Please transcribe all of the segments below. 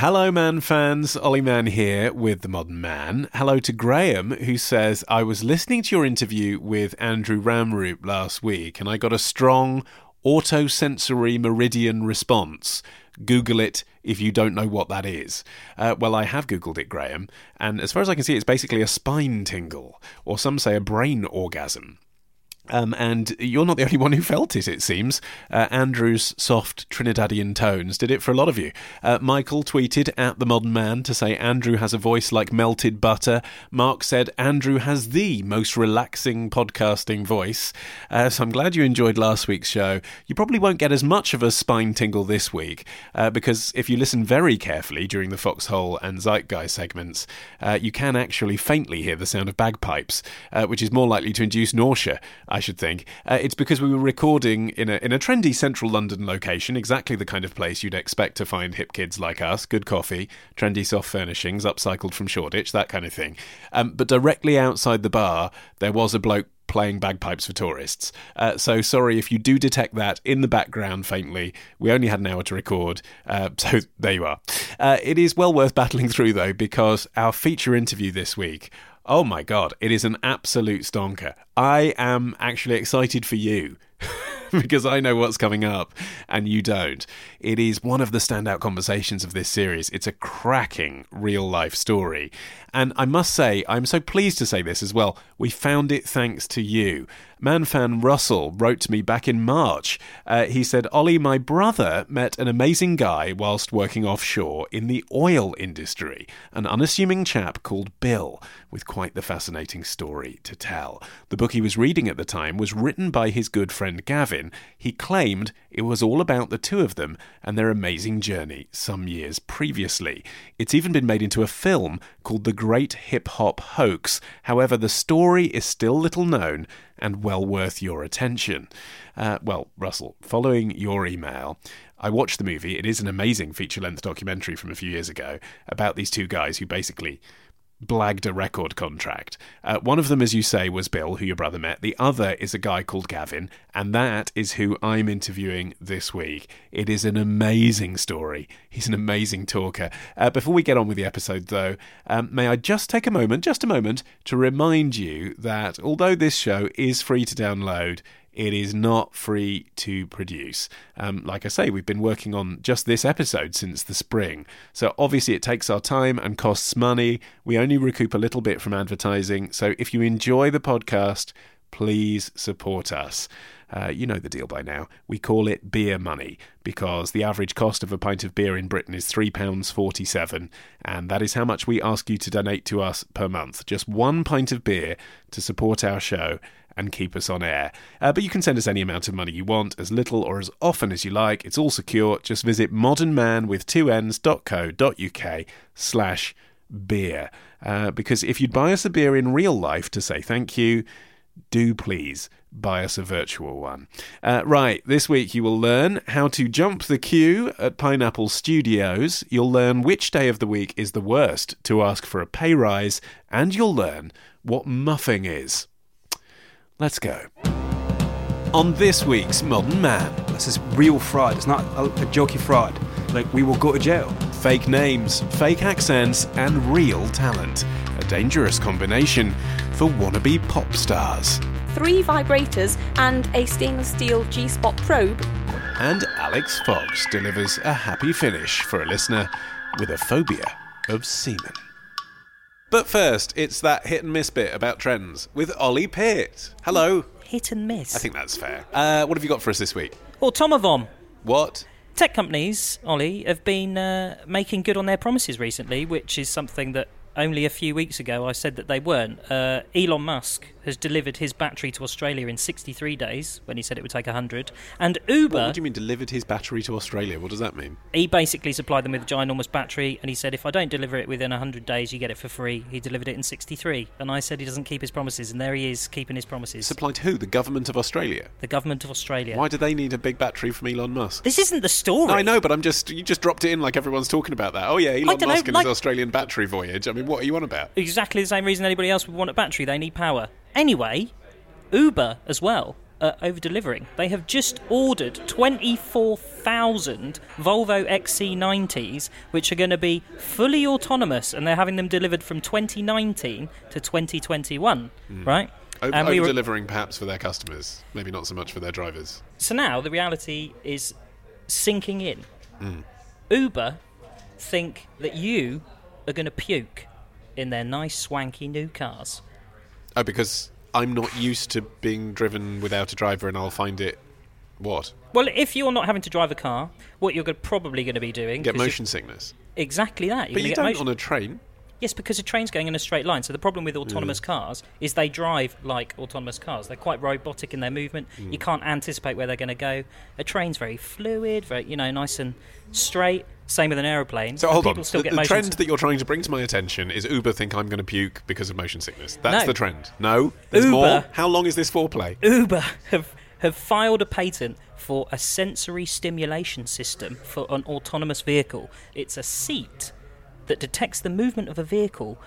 Hello, man fans. Ollie Mann here with The Modern Man. Hello to Graham, who says, I was listening to your interview with Andrew Ramroop last week and I got a strong autosensory meridian response. Google it if you don't know what that is. Uh, well, I have Googled it, Graham, and as far as I can see, it's basically a spine tingle, or some say a brain orgasm. Um, and you're not the only one who felt it, it seems. Uh, Andrew's soft Trinidadian tones did it for a lot of you. Uh, Michael tweeted at The Modern Man to say Andrew has a voice like melted butter. Mark said Andrew has the most relaxing podcasting voice. Uh, so I'm glad you enjoyed last week's show. You probably won't get as much of a spine tingle this week, uh, because if you listen very carefully during the Foxhole and Zeitgeist segments, uh, you can actually faintly hear the sound of bagpipes, uh, which is more likely to induce nausea. Should think. Uh, it's because we were recording in a in a trendy central London location, exactly the kind of place you'd expect to find hip kids like us. Good coffee, trendy soft furnishings, upcycled from Shoreditch, that kind of thing. Um, but directly outside the bar, there was a bloke playing bagpipes for tourists. Uh, so sorry if you do detect that in the background faintly. We only had an hour to record, uh, so there you are. Uh, it is well worth battling through though, because our feature interview this week Oh my god, it is an absolute stonker. I am actually excited for you. because I know what's coming up and you don't. It is one of the standout conversations of this series. It's a cracking real life story. And I must say, I'm so pleased to say this as well. We found it thanks to you. Manfan Russell wrote to me back in March. Uh, he said, Ollie, my brother met an amazing guy whilst working offshore in the oil industry, an unassuming chap called Bill, with quite the fascinating story to tell. The book he was reading at the time was written by his good friend Gavin. He claimed it was all about the two of them and their amazing journey some years previously. It's even been made into a film called The Great Hip Hop Hoax. However, the story is still little known and well worth your attention. Uh, well, Russell, following your email, I watched the movie. It is an amazing feature length documentary from a few years ago about these two guys who basically blagged a record contract. Uh, one of them, as you say, was Bill, who your brother met. The other is a guy called Gavin, and that is who I'm interviewing this week. It is an amazing story. He's an amazing talker. Uh, before we get on with the episode, though, um, may I just take a moment, just a moment, to remind you that although this show is free to download, it is not free to produce. Um, like I say, we've been working on just this episode since the spring. So obviously, it takes our time and costs money. We only recoup a little bit from advertising. So if you enjoy the podcast, please support us. Uh, you know the deal by now. We call it beer money because the average cost of a pint of beer in Britain is £3.47, and that is how much we ask you to donate to us per month. Just one pint of beer to support our show and keep us on air. Uh, but you can send us any amount of money you want, as little or as often as you like. It's all secure. Just visit modernman.co.uk slash beer. Uh, because if you'd buy us a beer in real life to say thank you, do please buy us a virtual one. Uh, right, this week you will learn how to jump the queue at Pineapple Studios. You'll learn which day of the week is the worst to ask for a pay rise, and you'll learn what muffing is. Let's go. On this week's Modern Man, This is real fraud. It's not a, a jokey fraud. Like, we will go to jail. fake names, fake accents, and real talent. A dangerous combination for wannabe pop stars. three vibrators, and a stainless steel G Spot probe. And Alix Fox delivers a happy finish for a listener with a phobia of semen. But first, it's that hit and miss bit about trends with Ollie Peart. Hello. Hit and miss. I think that's fair. Uh, what have you got for us this week? Well, Automovom. What? Tech companies, Ollie, have been uh, making good on their promises recently, which is something that only a few weeks ago I said that they weren't. Uh, Elon Musk has delivered his battery to Australia in 63 days when he said it would take 100. And Uber. What do you mean delivered his battery to Australia? What does that mean? He basically supplied them with a ginormous battery, and he said, if I don't deliver it within 100 days, you get it for free. He delivered it in 63. And I said he doesn't keep his promises, and there he is keeping his promises. Supplied to who? The government of Australia? the government of Australia. Why do they need a big battery from Elon Musk? This isn't the story. No, I know, but I'm just you just dropped it in like everyone's talking about that. Oh yeah, Elon don't know, Musk and like- his Australian battery voyage. I mean, what are you on about? exactly the same reason anybody else would want a battery. They need power. Anyway, Uber as well are over delivering. They have just ordered 24,000 Volvo XC90s, which are going to be fully autonomous, and they're having them delivered from 2019 to 2021. Right? Over, And we were- delivering perhaps for their customers, maybe not so much for their drivers. So now the reality is sinking in. Hmm. Uber think that you are going to puke in their nice, swanky new cars. Oh, because I'm not used to being driven without a driver, and I'll find it what Well, if you're not having to drive a car, what you're go- probably going to be doing get motion sickness. exactly that. You're But you don't motion- on a train. Yes, because a train's going in a straight line. So the problem with autonomous cars is they drive like autonomous cars. They're quite robotic in their movement. Hmm. You can't anticipate where they're going to go. A train's very fluid, very you know, nice and straight. Same with an aeroplane. So hold people on. Still The, get the trend that you're trying to bring to my attention is Uber think I'm going to puke because of motion sickness. That's No. the trend. No, there's Uber- more. How long is this foreplay? Uber have have filed a patent for a sensory stimulation system for an autonomous vehicle. It's a seat that detects the movement of a vehicle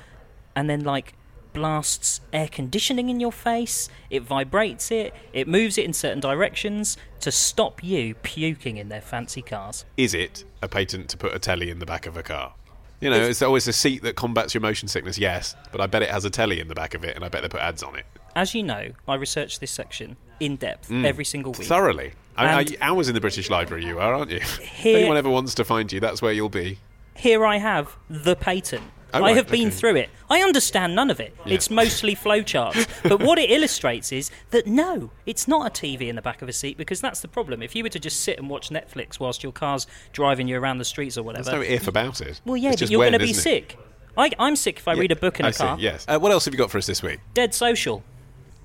and then like blasts air conditioning in your face, it vibrates it, it moves it in certain directions to stop you puking in their fancy cars. Is it a patent to put a telly in the back of a car? You know, it's always a seat that combats your motion sickness, yes, but I bet it has a telly in the back of it, and I bet they put ads on it. As you know, I research this section in depth mm. every single week. Thoroughly. I mean, hours in the British Library you are, aren't you? if anyone ever wants to find you, that's where you'll be. Here I have the patent. Oh, I right, have been okay. through it. I understand none of it. Yeah. It's mostly flowcharts. but what it illustrates is that no, it's not a TV in the back of a seat because that's the problem. If you were to just sit and watch Netflix whilst your car's driving you around the streets or whatever, There's no if about it. well, yeah, but you're going to be sick. I, I'm sick if I read a book in a I car. See, yes. Uh, what else have you got for us this week? Dead Social.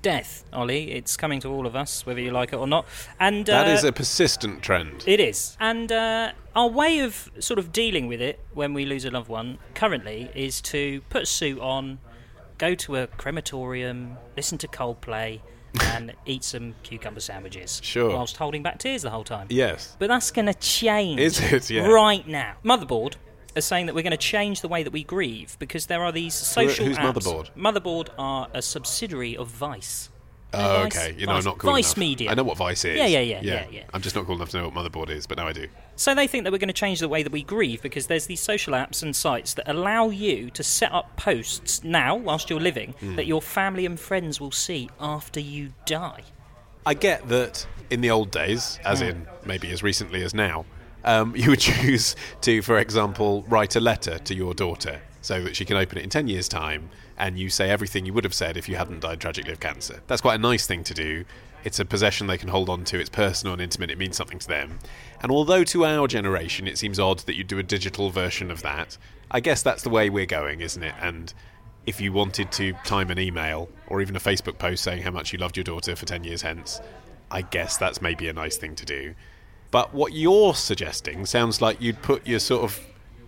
Death, Ollie. It's coming to all of us, whether you like it or not. And That uh, is a persistent trend. It is. And uh, our way of sort of dealing with it when we lose a loved one currently is to put a suit on, go to a crematorium, listen to Coldplay, and eat some cucumber sandwiches. Sure. Whilst holding back tears the whole time. Yes. But that's going to change. Is it? Yeah. Right now. Motherboard are saying that we're going to change the way that we grieve because there are these social who's apps. Motherboard? Motherboard are a subsidiary of Vice. Oh, Vice? okay. You know, Vice- I'm not cool Vice enough. Media. I know what Vice is. Yeah, yeah, yeah, yeah, yeah. I'm just not cool enough to know what Motherboard is, but now I do. So they think that we're going to change the way that we grieve because there's these social apps and sites that allow you to set up posts now, whilst you're living, Hmm. that your family and friends will see after you die. I get that in the old days, as in maybe as recently as now, um, you would choose to, for example, write a letter to your daughter so that she can open it in 10 years' time and you say everything you would have said if you hadn't died tragically of cancer. That's quite a nice thing to do. It's a possession they can hold on to, it's personal and intimate, it means something to them. And although to our generation it seems odd that you'd do a digital version of that, I guess that's the way we're going, isn't it? And if you wanted to time an email or even a Facebook post saying how much you loved your daughter for 10 years hence, I guess that's maybe a nice thing to do. But what you're suggesting sounds like you'd put your sort of,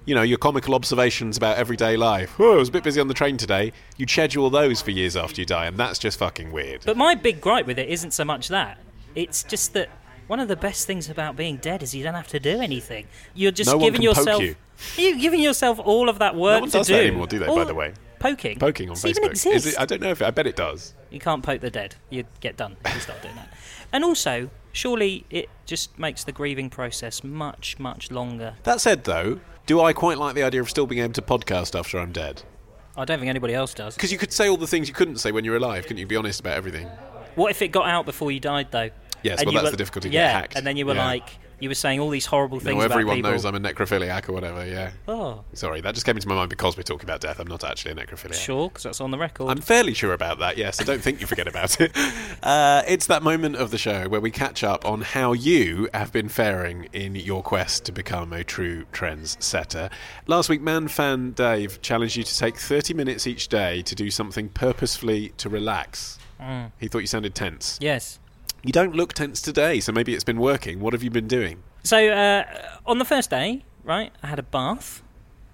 you know, your comical observations about everyday life. Oh, I was a bit busy on the train today. You'd schedule those for years after you die, and that's just fucking weird. But my big gripe with it isn't so much that. It's just that one of the best things about being dead is you don't have to do anything. You're just No one giving yourself. you. You're giving yourself all of that work no one to does do. that anymore, do they, by the way? Poking. Poking on Does Facebook. even exist? Is it, I don't know if it, I bet it does. You can't poke the dead. You get done. If you start doing that. And also, surely it just makes the grieving process much, much longer. That said, though, do I quite like the idea of still being able to podcast after I'm dead? I don't think anybody else does. Because you could say all the things you couldn't say when you were alive, couldn't you? Be honest about everything. What if it got out before you died, though? Yes, And well, that's were- the difficulty, Yeah, hacked. and then you were Yeah. like, You were saying all these horrible things about everyone knows I'm a necrophiliac or whatever, yeah. Oh, Sorry, that just came into my mind because we're talking about death. I'm not actually a necrophiliac. sure, because that's on the record. I'm fairly sure about that, yes. I don't think you forget about it. Uh, it's that moment of the show where we catch up on how you have been faring in your quest to become a true trends setter. Last week, man fan Dave challenged you to take 30 minutes each day to do something purposefully to relax. Mm. He thought you sounded tense. yes. You don't look tense today, so maybe it's been working. What have you been doing? So uh, on the first day, right, I had a bath.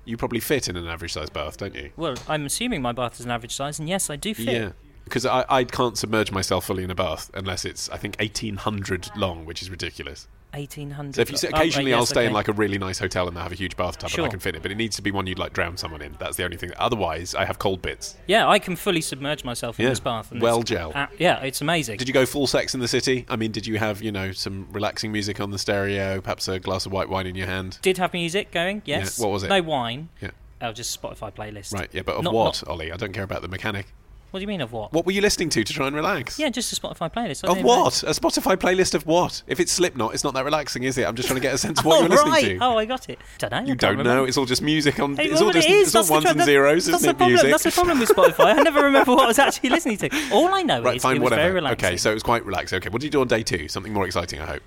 You probably fit in an average sized bath, don't you? Well, I'm assuming my bath is an average size, and yes, I do fit. Yeah. Because I, I can't submerge myself fully in a bath unless it's, I think, 1800 long, which is ridiculous. 1800. So if you Oh, right, occasionally I'll stay in like a really nice hotel and they have a huge bathtub Sure. and I can fit it, but it needs to be one you'd like drown someone in. That's the only thing. Otherwise, I have cold bits. Yeah, I can fully submerge myself in Yeah. this bath. and Well gel. a- yeah, it's amazing. Did you go full Sex in the City? I mean, did you have you know some relaxing music on the stereo, perhaps a glass of white wine in your hand? Did have music going? Yes. what was it? No wine. Yeah. Oh, just Spotify playlist. Right. Yeah, but of Not- what, not- Ollie? I don't care about the mechanic. What do you mean of what? What were you listening to to try and relax? Yeah, just a Spotify playlist. I Of know. what? A Spotify playlist of what? If it's Slipknot, it's not that relaxing, is it? I'm just trying to get a sense of what oh, you're listening right. to. Oh, I got it. Don't know. You can't don't know. It's all just music on. Hey, it's all just it is. it's all That's the ones and zeros, that's isn't the it? Music. That's the problem with Spotify. I never remember what I was actually listening to. All I know Right, is fine, it was whatever. very relaxing. Okay, so it was quite relaxing. Okay, what did you do on day two? Something more exciting, I hope.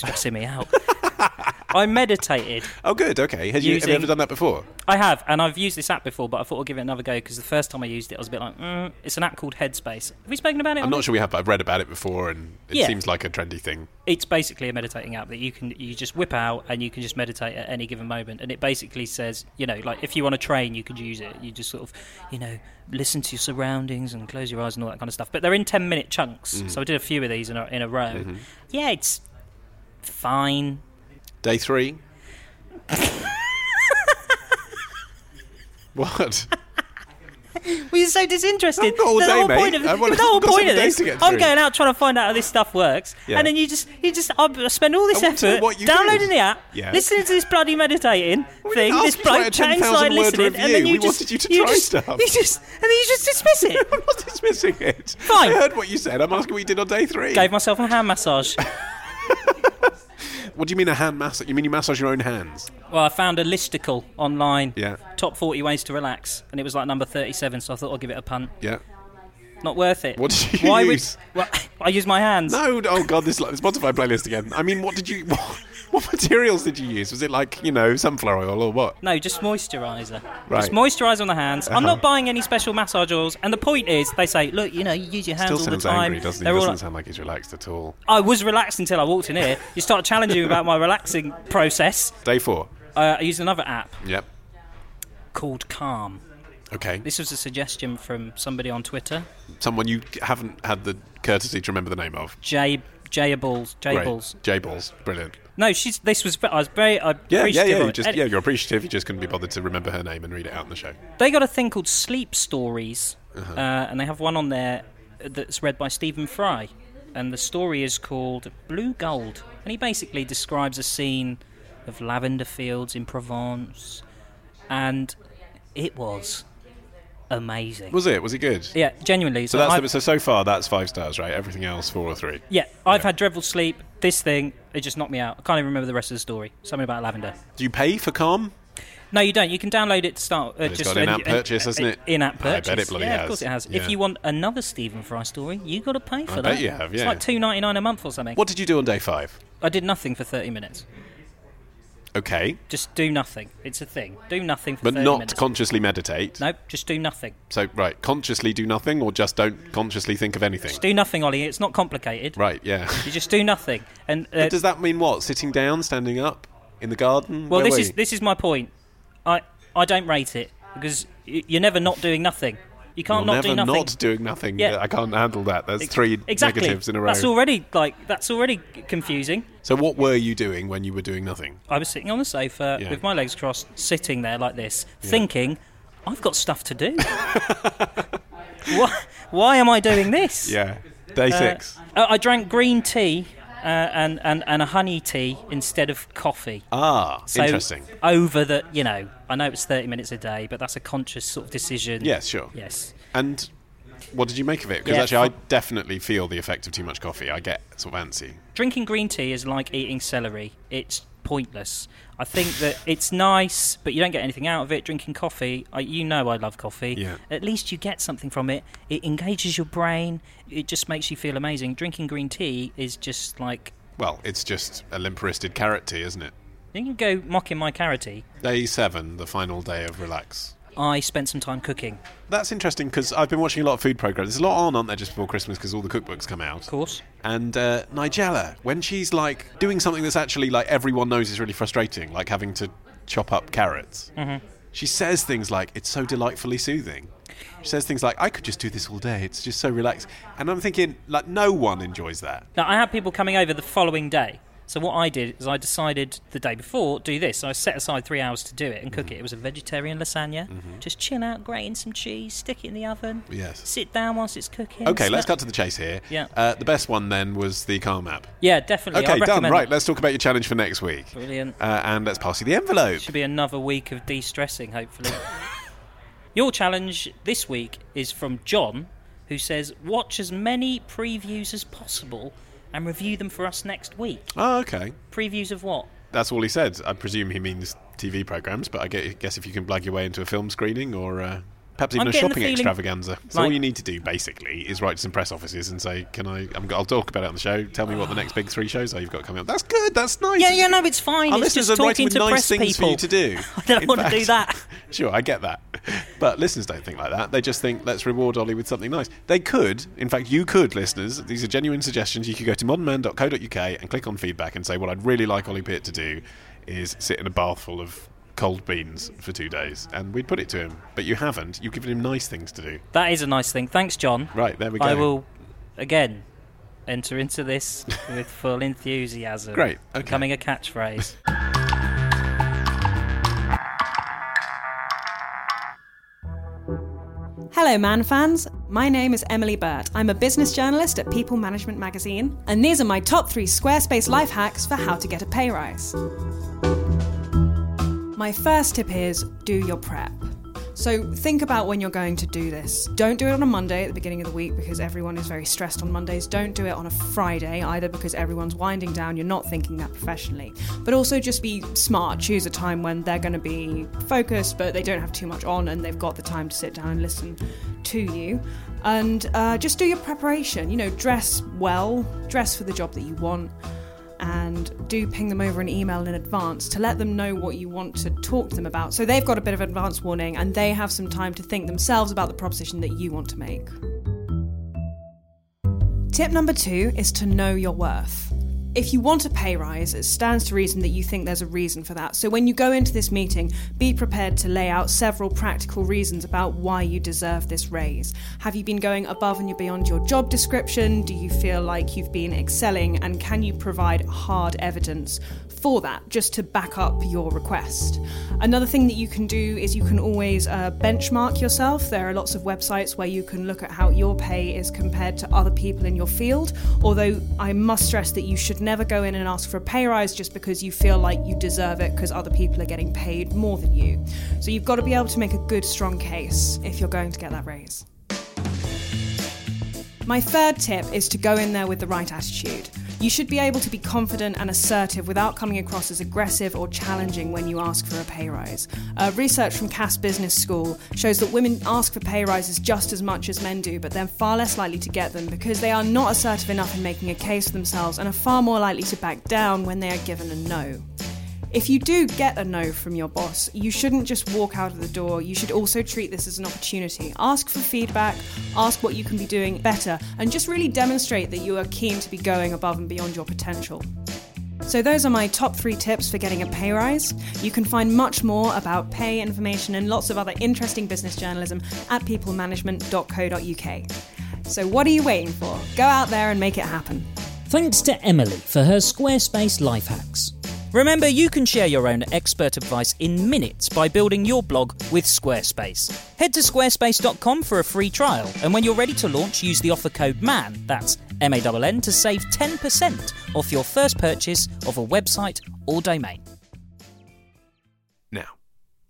Stressing me out. I meditated. Oh, good. Okay, Has you, have you Using- ever done that before? I have, and I've used this app before, but I thought I'd give it another go because the first time I used it, I was a bit like, mm, it's an app called Headspace. Have we spoken about it? I'm on not sure we have, but I've read about it before, and it Yeah. seems like a trendy thing. It's basically a meditating app that you can you just whip out and you can just meditate at any given moment. And it basically says, you know, like if you want to train, you could use it. You just sort of, you know, listen to your surroundings and close your eyes and all that kind of stuff. But they're in ten minute chunks, Mm. so I did a few of these in a, in a row. Mm-hmm. Yeah, it's fine. Day three. what? Well, you're so disinterested. I've got all the day, whole mate. point of, the whole got point some of days this, to get I'm through. going out trying to find out how this stuff works, Yeah. and then you just, you just, I spend all this I want to know effort what you downloading did. the app, Yeah. listening to this bloody meditating thing, ask this you to write bloke a chatting 10,000 side word listening, and then review. you We just, wanted you to you try just, stuff. You just, and then you just dismiss it. I'm not dismissing it. Fine. I heard what you said. I'm asking what you did on day three. Gave myself a hand massage. What do you mean a hand massage? You mean you massage your own hands? Well, I found a listicle online. Yeah. Top 40 ways to relax, and it was like number 37, so I thought I'll give it a punt. Yeah. Not worth it. What did you Why use? Would, well, I use my hands. No, oh god, this like, Spotify playlist again. I mean, what did you? What, what materials did you use? Was it like you know sunflower oil or what? No, just moisturiser. Right. Just moisturiser on the hands. I'm Uh-huh. not buying any special massage oils. And the point is, they say, look, you know, you use your hands Still all the sounds time. angry, doesn't he? They're Doesn't sound like he's relaxed at all. I was relaxed until I walked in here. You start challenging me about my relaxing process. Day four. Uh, I used another app Yep. called Calm. Okay. This was a suggestion from somebody on Twitter. Someone you haven't had the courtesy to remember the name of. Jay Jayables. Great. Jayables. J balls. Brilliant. No, she's. This was. I was very. I Yeah, yeah, yeah. You it. just, yeah, you're appreciative. You just couldn't be bothered to remember her name and read it out in the show. They got a thing called Sleep Stories, Uh-huh. uh, and they have one on there that's read by Stephen Fry, and the story is called Blue Gold, and he basically describes a scene of lavender fields in Provence, and it was amazing. Was it? Was it good? yeah, genuinely. So that's the, so so far that's five stars, right? Everything else four or three. yeah, I've Yeah. had dreadful sleep. This thing, it just knocked me out. I can't even remember the rest of the story. Something about lavender. Do you pay for Calm? No, you don't. You can download it to start. Uh, it's just got an an- in-app purchase, hasn't it? In-app purchase. I bet it bloody yeah, has. of course it has. Yeah. If you want another Stephen Fry story, you got to pay for I that. bet you have, Yeah, It's like two ninety nine a month or something. What did you do on day five? I did nothing for thirty minutes. Okay, Just do nothing. It's a thing. Do nothing for but 30 not minutes. consciously meditate. nope, just do nothing. So right, consciously do nothing, or just don't consciously think of anything. Just do nothing, Ollie. It's not complicated. Right, yeah. You just do nothing. And uh, But does that mean what? Sitting down, standing up, in the garden? well, Where this is this is my point. I I don't rate it because y- you're never not doing nothing. You can't You're not never do nothing. not doing nothing. Yeah. I can't handle that. That's three exactly. negatives in a row. That's already like that's already confusing. So what were you doing when you were doing nothing? I was sitting on the sofa Yeah. with my legs crossed, sitting there like this, thinking, I've got stuff to do. why, why am I doing this? Yeah. Day Uh, six. uh, I drank green tea uh, and, and, and a honey tea instead of coffee. Ah, So interesting. Over the, you know, I know it's 30 minutes a day, but that's a conscious sort of decision. Yes, sure. Yes. And What did you make of it? Because Yeah, actually, I definitely feel the effect of too much coffee. I get sort of antsy. Drinking green tea is like eating celery. It's pointless. I think that it's nice, but you don't get anything out of it. Drinking coffee, I, you know I love coffee. Yeah. At least you get something from it. It engages your brain. It just makes you feel amazing. Drinking green tea is just like Well, it's just a limp wristed carrot tea, isn't it? you can go mocking my carrot tea. Day seven, the final day of relax. I spent some time cooking, That's interesting because I've been watching a lot of food programs. There's a lot on, aren't there, just before Christmas because all the cookbooks come out. of course. And uh, Nigella, when she's like doing something that's actually like everyone knows is really frustrating, like having to chop up carrots, Mm-hmm. she says things like, "It's so delightfully soothing." She says things like, "I could just do this all day. It's just so relaxed." And I'm thinking, like, no one enjoys that. Now I had people coming over the following day. So what I did is I decided the day before do this. So I set aside three hours to do it and cook Mm-hmm. it. It was a vegetarian lasagna. Just chill out, grate in some cheese, stick it in the oven. Yes. Sit down whilst it's cooking. Okay, let's cut to the chase here. Yeah. Uh, the best one then was the Calm app. Yeah, definitely. Okay, done. Right, let's talk about your challenge for next week. Brilliant. Uh, and let's pass you the envelope. Should be another week of de-stressing, hopefully. Your challenge this week is from John, who says, "Watch as many previews as possible and review them for us next week." Oh, okay. Previews of what? That's all he said. I presume he means TV programs, but I guess if you can blag your way into a film screening or uh, perhaps even I'm a shopping extravaganza. So all you need to do basically is write to some press offices and say, "Can I? I'm, I'll talk about it on the show. Tell me what the next big three shows are you've got coming up." That's good. That's nice. Yeah, yeah, no, it's fine. Our it's listeners just are writing talking with to nice press things people. for you to do. I don't In want to do that. Sure, I get that. But listeners don't think like that. They just think, let's reward Ollie with something nice. They could, in fact, you could, listeners. These are genuine suggestions. You could go to modernman.co.uk and click on feedback and say, what I'd really like Ollie Peart to do is sit in a bath full of cold beans for two days. And we'd put it to him. But you haven't. You've given him nice things to do. That is a nice thing. Thanks, John. Right, there we go. I will again enter into this with full enthusiasm. Great, okay. Becoming a catchphrase. Hello, Man fans. My name is Emily Burt. I'm a business journalist at People Management Magazine, and these are my top three Squarespace life hacks for how to get a pay rise. My first tip is do your prep. So think about when you're going to do this. Don't do it on a Monday at the beginning of the week because everyone is very stressed on Mondays. Don't do it on a Friday either because everyone's winding down, you're not thinking that professionally. But also just be smart. Choose a time when they're going to be focused but they don't have too much on and they've got the time to sit down and listen to you. And uh, just do your preparation. You know, dress well, dress for the job that you want and do ping them over an email in advance to let them know what you want to talk to them about. So they've got a bit of advance warning and they have some time to think themselves about the proposition that you want to make. Tip number two is to know your worth. If you want a pay rise, it stands to reason that you think there's a reason for that. So when you go into this meeting, be prepared to lay out several practical reasons about why you deserve this raise. Have you been going above and beyond your job description? Do you feel like you've been excelling? And can you provide hard evidence for that just to back up your request. Another thing that you can do is you can always uh, benchmark yourself. There are lots of websites where you can look at how your pay is compared to other people in your field. Although I must stress that you should never go in and ask for a pay rise just because you feel like you deserve it because other people are getting paid more than you. So you've got to be able to make a good, strong case if you're going to get that raise. My third tip is to go in there with the right attitude. You should be able to be confident and assertive without coming across as aggressive or challenging when you ask for a pay rise. Uh, research from Cass Business School shows that women ask for pay rises just as much as men do, but they're far less likely to get them because they are not assertive enough in making a case for themselves and are far more likely to back down when they are given a no. If you do get a no from your boss, you shouldn't just walk out of the door. You should also treat this as an opportunity. Ask for feedback, ask what you can be doing better, and just really demonstrate that you are keen to be going above and beyond your potential. So, those are my top three tips for getting a pay rise. You can find much more about pay information and lots of other interesting business journalism at peoplemanagement.co.uk. So, what are you waiting for? Go out there and make it happen. Thanks to Emily for her Squarespace life hacks. Remember, you can share your own expert advice in minutes by building your blog with Squarespace. Head to squarespace.com for a free trial, and when you're ready to launch, use the offer code MANN, that's M A N N, to save 10% off your first purchase of a website or domain. Now,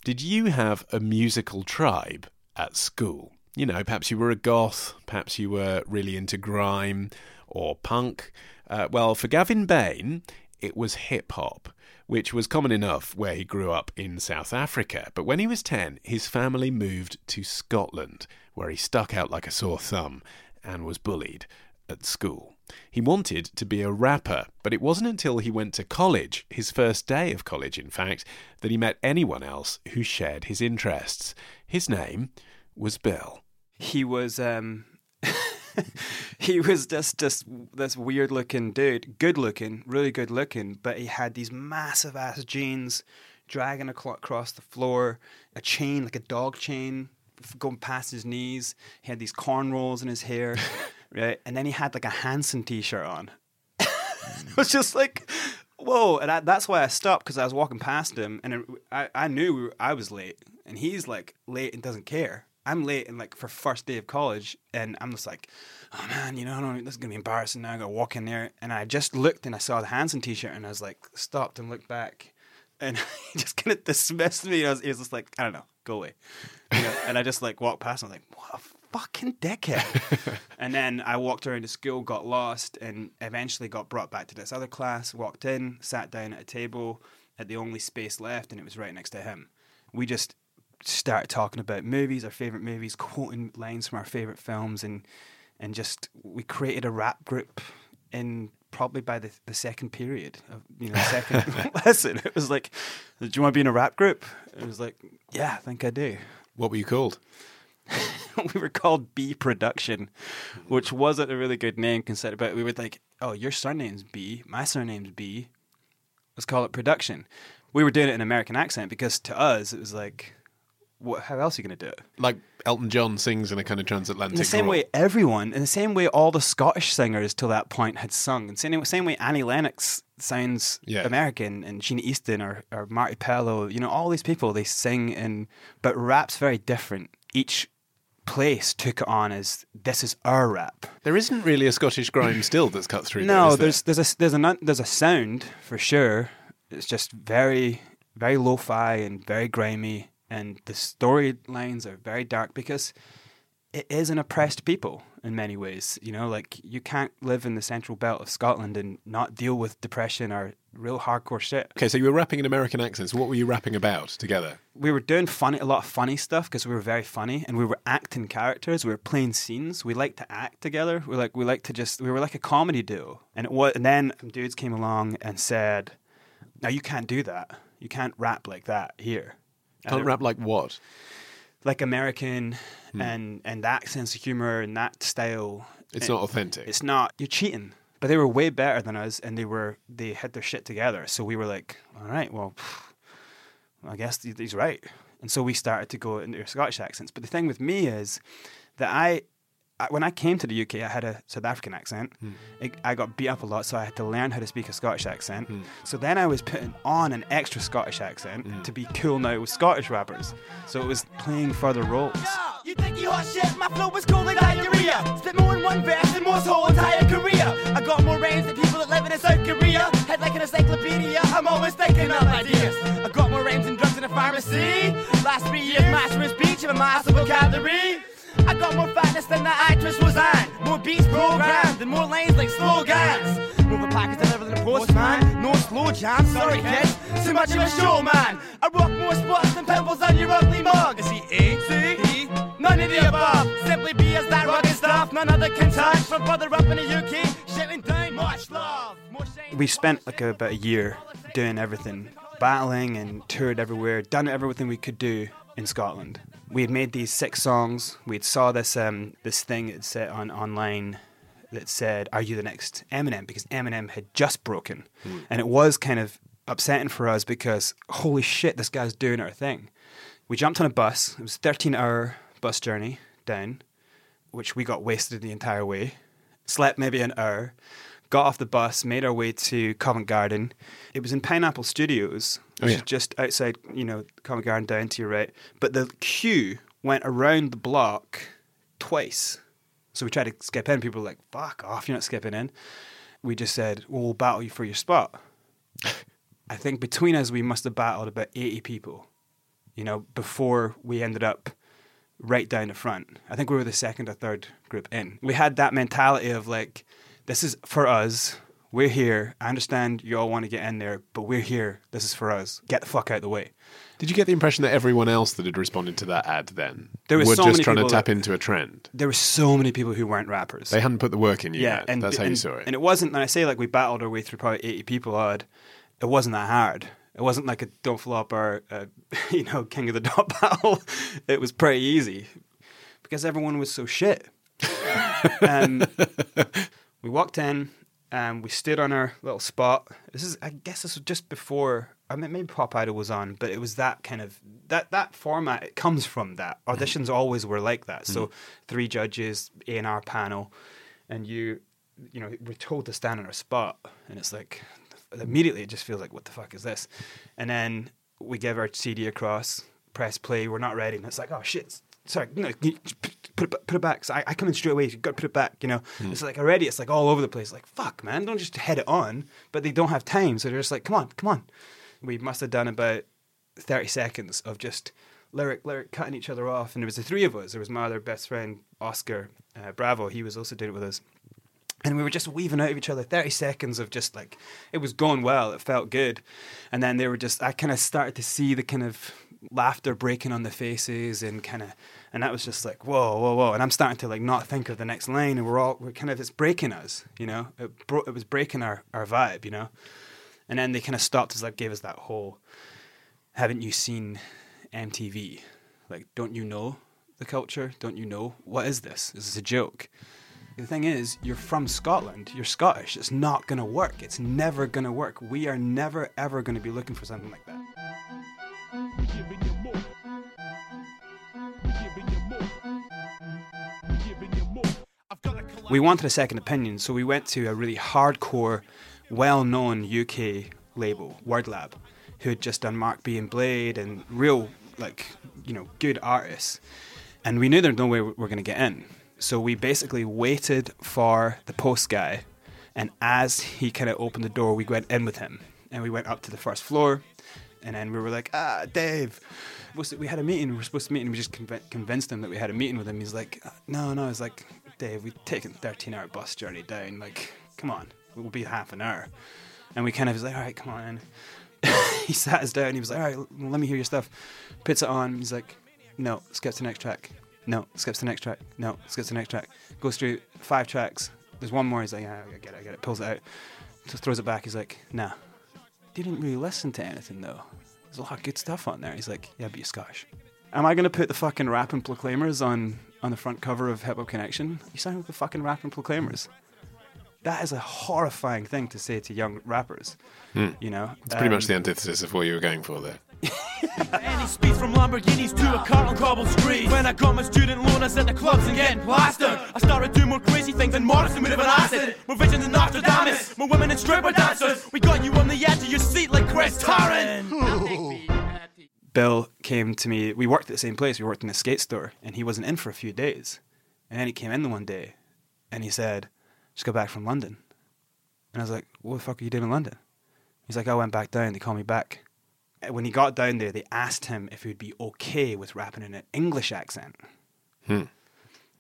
did you have a musical tribe at school? You know, perhaps you were a goth, perhaps you were really into grime or punk. Uh, well, for Gavin Bain, it was hip hop, which was common enough where he grew up in South Africa. But when he was 10, his family moved to Scotland, where he stuck out like a sore thumb and was bullied at school. He wanted to be a rapper, but it wasn't until he went to college, his first day of college, in fact, that he met anyone else who shared his interests. His name was Bill. He was um he was just just this weird looking dude, good looking, really good looking, but he had these massive ass jeans dragging across the floor, a chain like a dog chain going past his knees. He had these cornrows in his hair, right? And then he had like a Hanson t-shirt on. it mm. was just like, whoa! And I, that's why I stopped because I was walking past him, and it, I I knew I was late, and he's like late and doesn't care. I'm late and like for first day of college, and I'm just like, oh man, you know, I don't, this is gonna be embarrassing now. I gotta walk in there, and I just looked and I saw the Hanson t-shirt, and I was like, stopped and looked back, and he just kind of dismissed me. And I was, he was just like, I don't know, go away. You know, and I just like walked past, and I was like, what a fucking dickhead. and then I walked around the school, got lost, and eventually got brought back to this other class. Walked in, sat down at a table at the only space left, and it was right next to him. We just started talking about movies, our favorite movies, quoting lines from our favorite films, and and just we created a rap group in probably by the, the second period of you know second lesson. It was like, do you want to be in a rap group? It was like, yeah, I think I do. What were you called? we were called B Production, which wasn't a really good name considered. But we were like, oh, your surname's B, my surname's B. Let's call it Production. We were doing it in American accent because to us it was like what, how else are you going to do it? Like Elton John sings in a kind of transatlantic. In the same drawl. way, everyone, in the same way, all the Scottish singers till that point had sung. In the same, same way, Annie Lennox sounds Yeah. American, and Sheena Easton or, or Marty Pellow. You know, all these people they sing in, but rap's very different. Each place took it on as this is our rap. There isn't really a Scottish grime still that's cut through. though, No, there? there's there's a there's a there's a sound for sure. It's just very very lo-fi and very grimy, and the storylines are very dark because it is an oppressed people in many ways. You know, like you can't live in the central belt of Scotland and not deal with depression or real hardcore shit. Okay, so you were rapping in American accents. What were you rapping about together? we were doing funny a lot of funny stuff because we were very funny and we were acting characters we were playing scenes we liked to act together we like we like to just we were like a comedy duo and it was and then dudes came along and said now you can't do that you can't rap like that here Can't rap like what? like american Hmm. and and that sense of humor and that style It's And not authentic. it's not you're cheating but they were way better than us and they were they had their shit together so we were like all right well I guess he's right. And so we started to go into Scottish accents. But the thing with me is that I when I came to the UK, I had a South African accent. Hmm. I, I got beat up a lot, so I had to learn how to speak a Scottish accent. Hmm. So then I was putting on an extra Scottish accent hmm. to be cool now with Scottish rappers. So it was playing further roles. You think you hot shit? My flow was cool like diarrhea. Spit more in one verse than Moore's whole entire career. I got more range than people that live in South Korea. Head like an encyclopedia, I'm always thinking of ideas. I got more rhymes than drugs in a pharmacy. Last three years, mastering speech of a massive vocabulary. I got more fatness than the actress was on. More beats programmed and more lanes like slogans. Move a package delivered than a postman. No slow jam, sorry kids. Too much of a showman. I rock more spots than pimples on your ugly mug. Is he A, C, E? None of the above. Simply be as that rugged stuff. None other can touch. From brother up in the UK, shitting down much love. We spent like about a year doing everything, battling and toured everywhere, done everything we could do in Scotland. We had made these six songs. We had saw this um, this thing that said on online that said, "Are you the next Eminem?" Because Eminem had just broken, and it was kind of upsetting for us because holy shit, this guy's doing our thing. We jumped on a bus. It was a 13 hour bus journey down, which we got wasted the entire way. Slept maybe an hour. Got off the bus, made our way to Covent Garden. It was in Pineapple Studios, Oh, which yeah. is just outside, you know, Covent Garden down to your right. But the queue went around the block twice. So we tried to skip in. People were like, fuck off, you're not skipping in. We just said, well, we'll battle you for your spot. I think between us, we must have battled about 80 people, you know, before we ended up right down the front. I think we were the second or third group in. We had that mentality of like, this is for us. We're here. I understand you all want to get in there, but we're here. This is for us. Get the fuck out of the way. Did you get the impression that everyone else that had responded to that ad then There was were so just many trying to people tap that- into a trend? There were so many people who weren't rappers. They hadn't put the work in yet. and That's how and, you saw it. And it wasn't. And I say like we battled our way through probably eighty people odd. It wasn't that hard. It wasn't like a don't flop or a, you know king of the dot battle. It was pretty easy because everyone was so shit. um, we walked in and we stood on our little spot. This is, I guess, this was just before. I mean, maybe Pop Idol was on, but it was that kind of that that format. It comes from that. Mm-hmm. Auditions always were like that. So mm-hmm. three judges, A and R panel, and you, you know, we're told to stand on our spot, and it's like immediately it just feels like what the fuck is this, and then we give our CD across, press play. We're not ready, and it's like oh shit. Sorry, no, put it, put it back. So I, I come in straight away. You've got to put it back. You know, it's like already. It's like all over the place. Like fuck, man, don't just head it on. But they don't have time, so they're just like, come on, come on. We must have done about thirty seconds of just lyric, lyric, cutting each other off. And there was the three of us. There was my other best friend, Oscar uh, Bravo. He was also doing it with us. And we were just weaving out of each other 30 seconds of just like, it was going well. It felt good. And then they were just, I kind of started to see the kind of laughter breaking on the faces and kind of, and that was just like, whoa, whoa, whoa. And I'm starting to like not think of the next line. And we're all, we're kind of, it's breaking us, you know? It, bro- it was breaking our, our vibe, you know? And then they kind of stopped us, like, gave us that whole, haven't you seen MTV? Like, don't you know the culture? Don't you know? What is this? Is this a joke? The thing is, you're from Scotland. You're Scottish. It's not going to work. It's never going to work. We are never, ever going to be looking for something like that. We wanted a second opinion, so we went to a really hardcore, well known UK label, Wordplay, who had just done Mark B and Blade and real, like, you know, good artists. And we knew there's no way we we're going to get in. So we basically waited for the post guy, and as he kind of opened the door, we went in with him. And we went up to the first floor, and then we were like, ah, Dave. We had a meeting. We were supposed to meet, and we just conv- convinced him that we had a meeting with him. He's like, "Uh, no, no. It's like, Dave, we've taken 13 hour bus journey down. Like, come on, it will be half an hour. And we kind of was like, all right, come on. he sat us down. He was like, all right, let me hear your stuff. Puts it on. He's like, no, skips to the next track. No, skips to the next track. No, skips to the next track. Goes through five tracks. There's one more. He's like, yeah, I get it, I get it. Pulls it out. Just throws it back. He's like, nah. Didn't really listen to anything though. There's a lot of good stuff on there. He's like, yeah, but you're Scottish. Am I going to put the fucking rapping proclaimers on, on the front cover of Hip Hop Connection? You sound like the fucking rapping proclaimers. That is a horrifying thing to say to young rappers. You know, It's pretty much Um, the antithesis of what you were going for there. And he speeds from Lamborghinis to a car on cobble street. When I got my student loan, I was at the clubs and getting plastered. I started doing more crazy things than Morrison with an acid. More visions than Nostradamus. More women and stripper dancers. We got you on the edge of your seat like Chris Tarrant. Bill came to me. We worked at the same place. We worked in a skate store, and he wasn't in for a few days. And then he came in the one day, and he said, "Just got back from London." And I was like, "What the fuck are you doing in London?" He's like, "I went back down. They called me back." And When he got down there, they asked him if he'd be okay with rapping in an English accent. Hmm.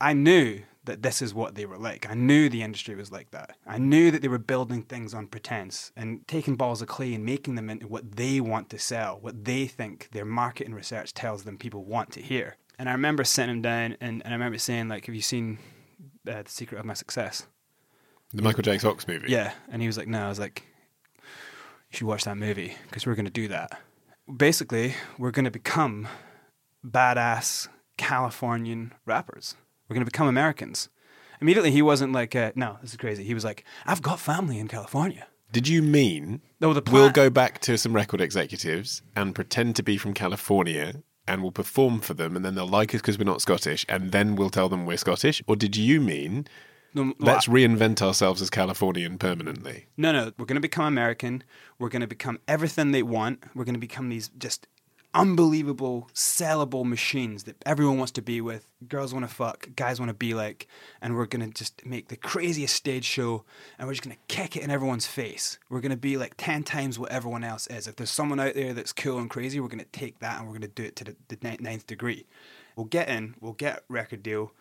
I knew that this is what they were like. I knew the industry was like that. I knew that they were building things on pretense and taking balls of clay and making them into what they want to sell, what they think their market and research tells them people want to hear. And I remember sitting him down and, and I remember saying, like, have you seen uh, The Secret of My Success? The Michael J. Fox movie. Yeah. And he was like, no. I was like, you should watch that movie because we're going to do that. Basically, we're going to become badass Californian rappers. We're going to become Americans. Immediately, he wasn't like, uh, no, this is crazy. He was like, I've got family in California. Did you mean No, the we'll go back to some record executives and pretend to be from California and we'll perform for them and then they'll like us because we're not Scottish and then we'll tell them we're Scottish? Or did you mean No, no, let's I- reinvent ourselves as Californian permanently? No, no, we're going to become American. We're going to become everything they want. We're going to become these just unbelievable, sellable machines that everyone wants to be with. Girls want to fuck, guys want to be like, and we're going to just make the craziest stage show and we're just going to kick it in everyone's face. We're going to be like 10 times what everyone else is. If there's someone out there that's cool and crazy, we're going to take that and we're going to do it to the, the ninth degree. We'll get in, we'll get record deal,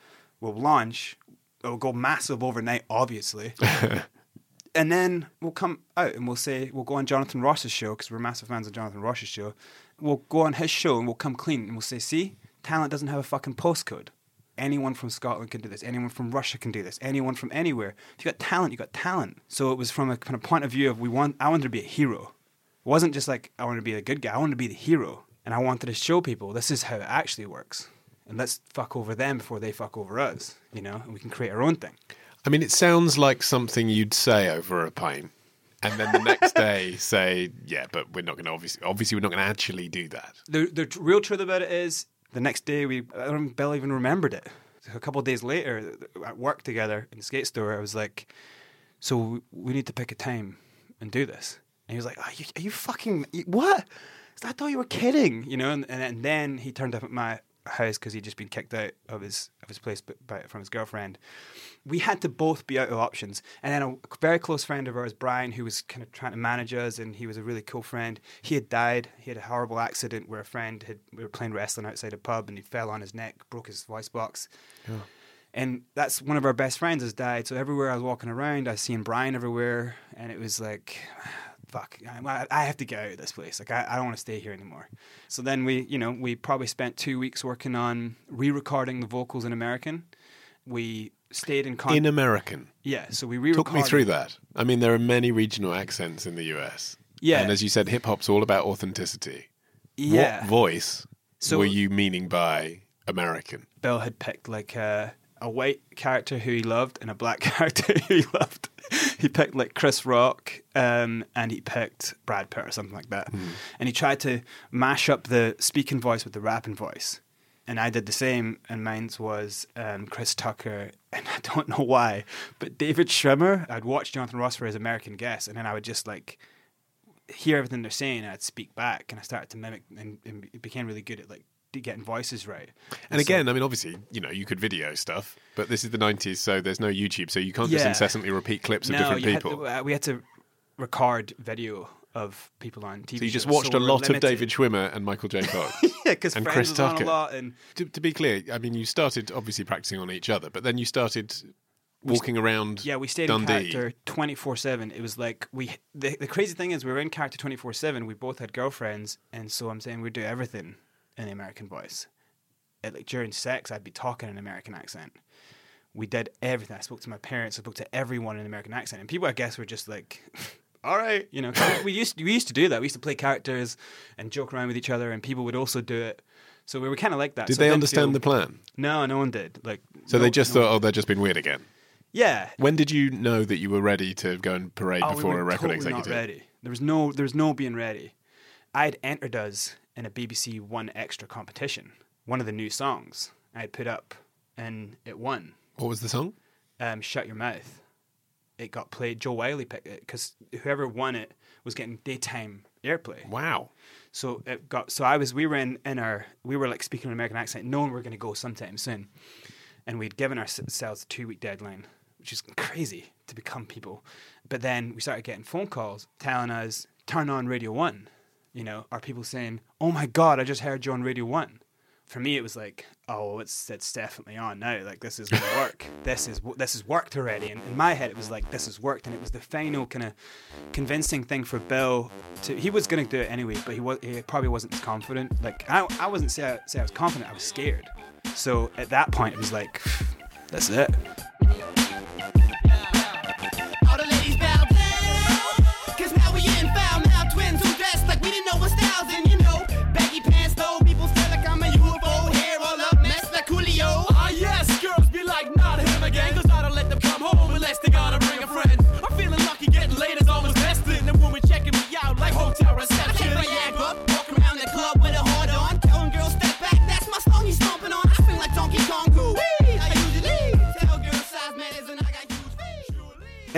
we'll launch, it'll go massive overnight, obviously. and then we'll come out and we'll say, we'll go on Jonathan Ross's show, because we're massive fans of Jonathan Ross's show. We'll go on his show and we'll come clean and we'll say, see, talent doesn't have a fucking postcode. Anyone from Scotland can do this. Anyone from Russia can do this. Anyone from anywhere. If you got talent, you got talent. So it was from a kind of point of view of we want. I wanted to be a hero. It wasn't just like I wanted to be a good guy. I wanted to be the hero, and I wanted to show people this is how it actually works. And let's fuck over them before they fuck over us. You know, and we can create our own thing. I mean, it sounds like something you'd say over a pint, and then the next day say, "Yeah, but we're not going to obviously, obviously, we're not going to actually do that." The the real truth about it is, the next day we, I don't Bill even remembered it. A couple of days later, at work together in the skate store, I was like, "So we need to pick a time and do this." And he was like, "Are you, are you fucking what?" I thought you were kidding, you know. And, and, and then he turned up at my house because he'd just been kicked out of his of his place by, by, from his girlfriend. We had to both be out of options. And then a very close friend of ours, Brian, who was kind of trying to manage us, and he was a really cool friend. He had died. He had a horrible accident where a friend had we were playing wrestling outside a pub, and he fell on his neck, broke his voice box. And that's one of our best friends has died. So everywhere I was walking around, I was seeing Brian everywhere, and it was like, fuck, I, I have to get out of this place. Like I, I don't want to stay here anymore. So then we, you know, we probably spent two weeks working on re-recording the vocals in American. We stayed in con- In American, yeah. So we re-recorded. talk me through that. I mean, there are many regional accents in the US. Yeah. and as you said, hip hop's all about authenticity. Yeah. What voice So- were you meaning by American? Bill had picked like a, a white character who he loved and a black character who he loved. He picked like Chris Rock um, and he picked Brad Pitt or something like that. And he tried to mash up the speaking voice with the rapping voice. And I did the same, and mine was um, Chris Tucker, and I don't know why, but David Schwimmer. I'd watch Jonathan Ross for his American guest, and then I would just like hear everything they're saying, and I'd speak back, and I started to mimic, and, and it became really good at like getting voices right. And so- again, I mean, obviously, you know, you could video stuff, but this is the 90s, so there's no YouTube, so you can't just incessantly repeat clips of different had people. to- uh, we had to record video of people on TV. so you just shows, watched so a lot of. David Schwimmer and Michael J. Fox. yeah, because and Friends Chris was on a lot, and to, to be clear, I mean, you started obviously practicing on each other, but then you started walking around yeah, we stayed Dundee. in character twenty four seven. It was like we. The, the crazy thing is, we were in character twenty four seven. We both had girlfriends, and so I'm saying we'd do everything in the American voice. And, like during sex, I'd be talking in an American accent. We did everything. I spoke to my parents. I spoke to everyone in an American accent, and people, I guess, were just like. All right, you know. we used we used to do that. We used to play characters and joke around with each other, and people would also do it. So we were kind of like that. Did So they understand feel- the plan? No, no one did. Like, So no- they just no thought, "Oh, they're just being weird again. yeah, When did you know that you were ready to go and parade Oh, we before were a record totally executive? Not ready. There was no, there was no being ready. I'd entered us in a BBC One Extra competition. One of the new songs I had put up, and it won. What was the song? Um, Shut your mouth. It got played. Jo Whiley picked it because whoever won it was getting daytime airplay. Wow. So it got. So I was. We were in in our. We were like speaking an American accent, knowing we were going to go sometime soon, and we'd given ourselves a two week deadline, which is crazy to become people. But then we started getting phone calls telling us turn on Radio One. You know, are people saying, "Oh my God, I just heard you on Radio One." For me, it was like, "Oh, it's it's definitely on now. Like this is to work. this is this has worked already." And in my head, it was like, "This has worked," and it was the final kind of convincing thing for Bill. To he was to do it anyway, but he was he probably wasn't as confident. Like I I wasn't say I, say I was confident. I was scared. So at that point, it was like, "That's it."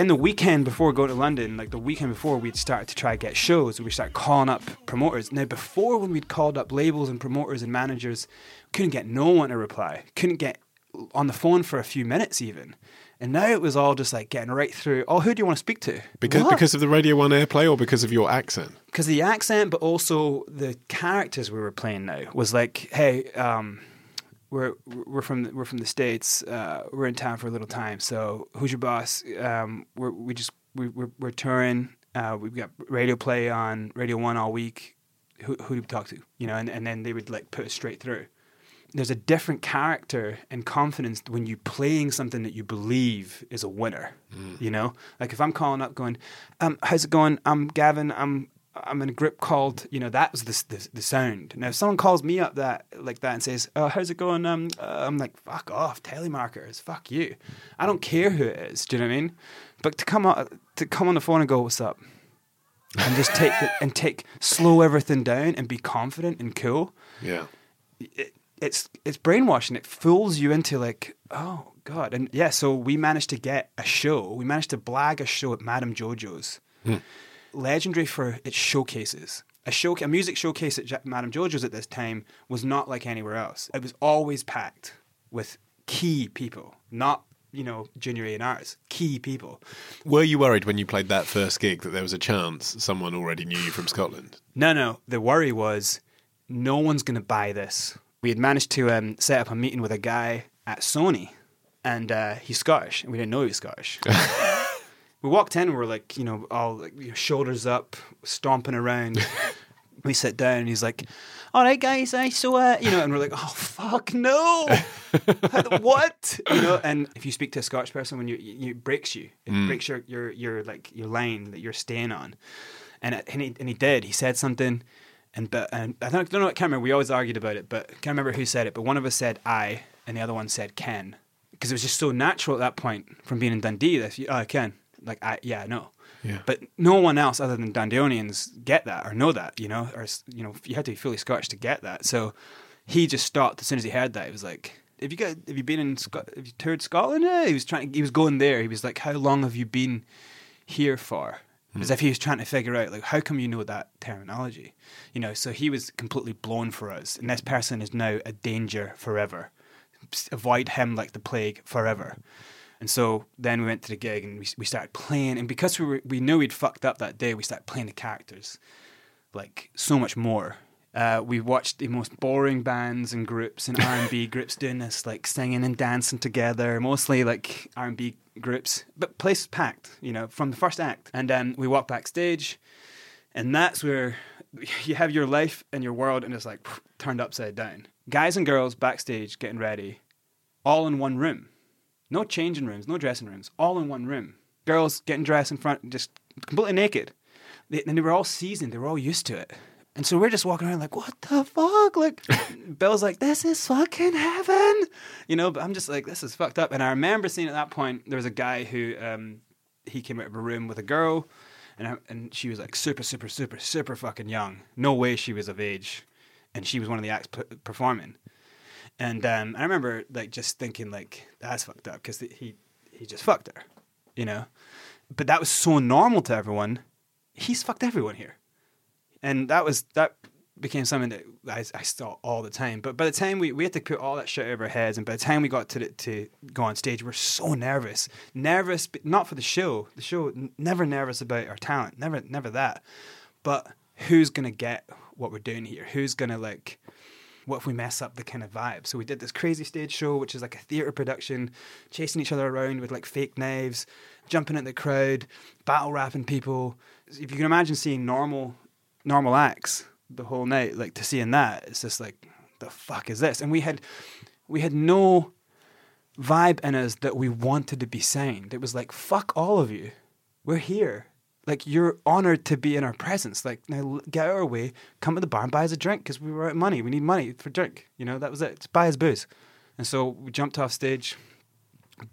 In the weekend before going to London, like the weekend before, we'd start to try to get shows. we start calling up promoters. Now, before when we'd called up labels and promoters and managers, couldn't get no one to reply. Couldn't get on the phone for a few minutes even. And now it was all just like getting right through. Oh, who do you want to speak to? Because What? because of the Radio One airplay or because of your accent? because the accent, but also the characters we were playing now was like, hey, um, we're we're from the, we're from the states. Uh, we're in town for a little time. So who's your boss? Um, we're, we just we, we're we're touring. Uh, we've got radio play on Radio One all week. Who who do we talk to? You know, and, and then they would like put us straight through. There's a different character and confidence when you're playing something that you believe is a winner. You know, like if I'm calling up going, um, "How's it going? I'm Gavin. I'm I'm in a group called, you know, that was the, the, the sound. Now, if someone calls me up that like that and says, "Oh, how's it going?" Um, uh, I'm like, "Fuck off, telemarketers, fuck you." I don't care who it is. Do you know what I mean? But to come out, to come on the phone and go, "What's up?" and just take the, and take slow everything down and be confident and cool. Yeah. It, it's it's brainwashing. It fools you into like, oh god. And yeah, so we managed to get a show. We managed to blag a show at Madame Jojo's legendary for its showcases. A show, a music showcase at Madame Jojo's at this time was not like anywhere else. It was always packed with key people, not you know junior A and R's, key people. Were you worried when you played that first gig that there was a chance someone already knew you from Scotland? No, no. The worry was no one's going to buy this. We had managed to um, set up a meeting with a guy at Sony, and uh, he's Scottish, and we didn't know he was Scottish. we walked in, and we were like, you know, all like, you know, shoulders up, stomping around. we sit down, and he's like, "All right, guys, I so uh, you know," and we're like, "Oh fuck, no, what?" You know, and if you speak to a Scottish person, when you, you it breaks you, it Mm. breaks your your your like your line that you're staying on, and it, and he and he did. He said something, and but and I don't, don't know. I can't remember. We always argued about it, but I can't remember who said it. But one of us said I, and the other one said Ken, because it was just so natural at that point from being in Dundee. That you, oh, Ken, like I, yeah, no. Yeah. But no one else other than Dundonians get that or know that, you know, or you know, you had to be fully Scottish to get that. So he just stopped as soon as he heard that. He was like, "Have you got? Have you been in? Scot- Have you toured Scotland?" Yeah. He was trying. He was going there. He was like, "How long have you been here for?" Hmm. As if he was trying to figure out, like, how come you know that terminology? You know, so he was completely blown for us, and this person is now a danger forever. Avoid him like the plague forever. And so then we went to the gig and we, we started playing. And because we were, we knew we'd fucked up that day, we started playing the characters like so much more. Uh, we watched the most boring bands and groups and R and B groups doing this, like singing and dancing together, mostly like R and B groups. But place packed, you know, from the first act. And then we walked backstage, and that's where you have your life and your world, and it's like turned upside down. Guys and girls backstage getting ready, all in one room. No changing rooms, no dressing rooms, all in one room. Girls getting dressed in front, just completely naked. They, and they were all seasoned, they were all used to it. And so we're just walking around like, what the fuck? Like, Bill's like, this is fucking heaven. You know, but I'm just like, this is fucked up. And I remember seeing at that point, there was a guy who, um, he came out of a room with a girl, and, I, and she was like super, super, super, super fucking young. No way she was of age. And she was one of the acts p- performing. And um, I remember like just thinking like that's fucked up because he he just fucked her, you know. But that was so normal to everyone. He's fucked everyone here, and that was that became something that I, I saw all the time. But by the time we, we had to put all that shit over our heads, and by the time we got to the, to go on stage, we are so nervous. Nervous, but not for the show. The show n- never nervous about our talent. Never never that. But who's gonna get what we're doing here? Who's gonna like? What if we mess up the kind of vibe? So we did this crazy stage show, which is like a theatre production, chasing each other around with like fake knives, jumping at the crowd, battle rapping people. If you can imagine seeing normal, normal acts the whole night, like to seeing that, it's just like, the fuck is this? And we had, we had no vibe in us that we wanted to be signed. It was like, fuck all of you, we're here. Like you're honored to be in our presence. Like now, get out of our way. Come to the bar and buy us a drink because we were out money. We need money for drink. You know that was it. Buy us booze. And so we jumped off stage,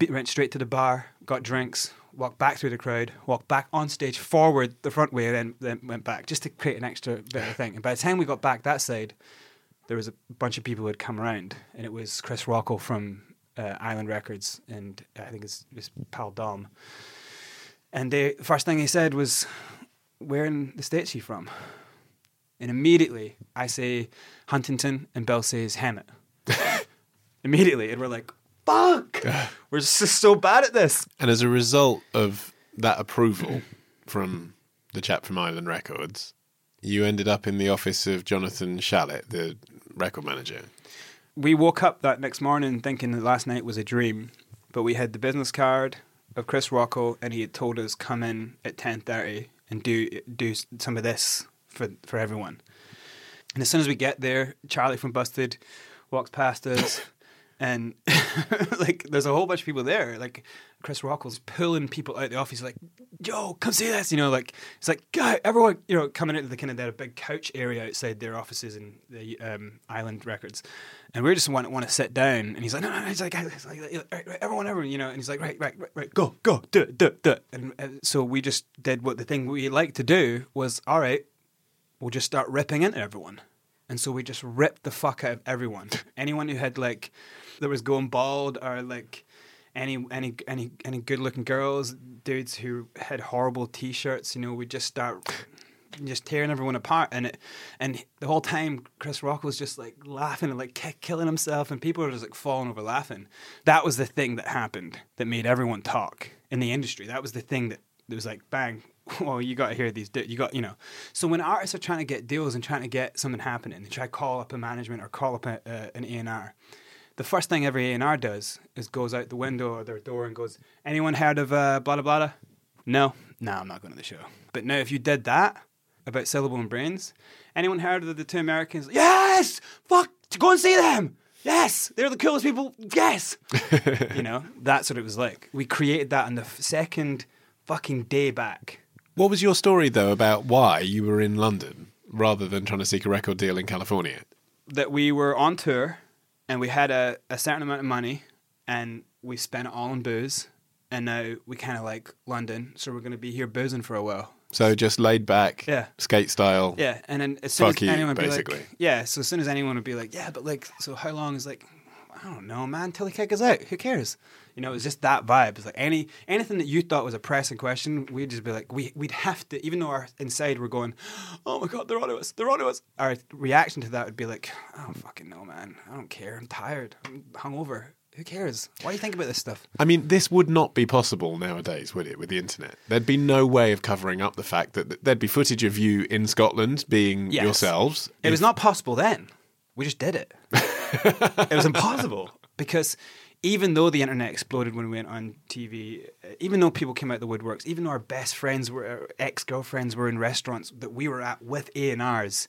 went straight to the bar, got drinks, walked back through the crowd, walked back on stage forward the front way, then then went back just to create an extra bit of thing. And by the time we got back that side, there was a bunch of people who had come around, and it was Chris Rocco from uh, Island Records, and I think it's, it's Pal Dom. And the first thing he said was, "Where in the states are you from?" And immediately I say Huntington, and Bill says Hammett. immediately, and we're like, "Fuck, we're just so bad at this." And as a result of that approval from the chap from Island Records, you ended up in the office of Jonathan Shalit, the record manager. we woke up that next morning thinking that last night was a dream, but we had the business card of Chris Rocco, and he had told us come in at ten thirty and do do some of this for for everyone. And as soon as we get there, Charlie from Busted walks past us, and like there's a whole bunch of people there. Like Chris Rocco's pulling people out of the office, like, "Yo, come see this!" You know, like it's like, "Guy, everyone," you know, coming into the kind of their big couch area outside their offices in the um, Island Records, and we are just want want to sit down. And he's like, "No, no, no!" He's like, he's like right, right, "Everyone, everyone," you know, and he's like, "Right, right, right, right, go, go, do it, do it, do it." And uh, so we just did what the thing we like to do was, all right, we'll just start ripping into everyone. And so we just ripped the fuck out of everyone. Anyone who had like that was going bald or like any any any any good looking girls, dudes who had horrible t shirts, you know, we just start just tearing everyone apart and it and the whole time Chris Rock was just like laughing and like ki- killing himself and people were just like falling over laughing. That was the thing that happened that made everyone talk in the industry. That was the thing that was like bang well you got to hear these you got you know so when artists are trying to get deals and trying to get something happening they try to call up a management or call up a, uh, an A&R the first thing every A&R does is goes out the window or their door and goes anyone heard of uh, blah blah blah? No. No I'm not going to the show. But now if you did that about Silibil and brains anyone heard of the two Americans? Yes! Fuck! Go and see them! Yes, they're the coolest people. Yes, you know that's what it was like. We created that on the f- second fucking day back. What was your story though about why you were in London rather than trying to seek a record deal in California? That we were on tour and we had a, a certain amount of money and we spent it all on booze. And now we kind of like London, so we're going to be here boozing for a while. So just laid back, Yeah. skate style. Yeah, and then as soon as you, anyone would be basically. like, yeah, so as soon as anyone would be like, yeah, but like, so how long is like, I don't know, man, till the kick us out. Who cares? You know, it was just that vibe. It's like any anything that you thought was a pressing question, we'd just be like, we we'd have to, even though our inside we're going, oh my god, they're onto us, they're onto us. Our reaction to that would be like, I don't fucking know, man. I don't care. I'm tired. I'm hungover. Who cares? Why do you think about this stuff? I mean, this would not be possible nowadays, would it, with the internet? There'd be no way of covering up the fact that that there'd be footage of you in Scotland being Yes. yourselves. It was not possible then. We just did it. it was impossible because even though the internet exploded when we went on TV, uh, even though people came out the woodworks, even though our best friends were ex girlfriends were in restaurants that we were at with A and R's,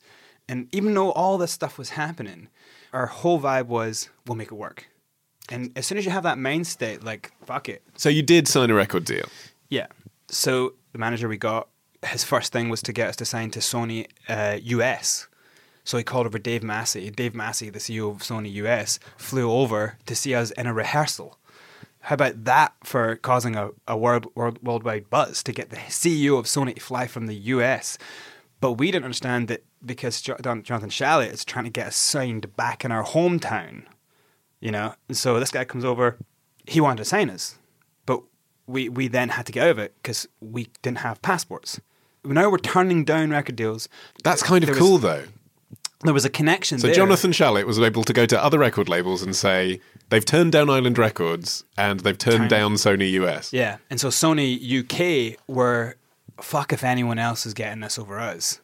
and even though all this stuff was happening, our whole vibe was we'll make it work. And as soon as you have that mind state, like fuck it, So you did sign a record deal. yeah. So the manager we got, his first thing was to get us to sign to Sony uh, US. So he called over Dave Massey. Dave Massey, the CEO of Sony US, flew over to see us in a rehearsal. How about that for causing a, a world, world, worldwide buzz to get the CEO of Sony to fly from the US? But we didn't understand that because Jonathan Shalit is trying to get us signed back in our hometown, you know. And so this guy comes over, he wanted to sign us, but we we then had to get over it because we didn't have passports. Now we're turning down record deals. That's kind of There was- cool, though. There was a connection. So there. Jonathan Shalit was able to go to other record labels and say they've turned down Island Records and they've turned down Sony US. Yeah, and so Sony UK were fuck if anyone else is getting this over us.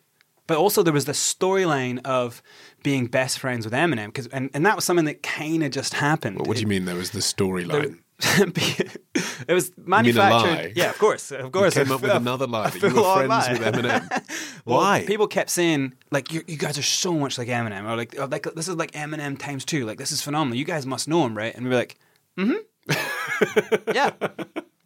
But also there was the storyline of being best friends with Eminem because and, and that was something that kind of just happened. What do you mean there was the storyline? it was manufactured. Yeah, of course, of course. came A- up with another lie that you were friends lie. with Eminem. Well, Why? People kept saying like you, you guys are so much like Eminem, or like, or like this is like Eminem times two. Like this is phenomenal. You guys must know him, right? And we were like, mm-hmm, yeah.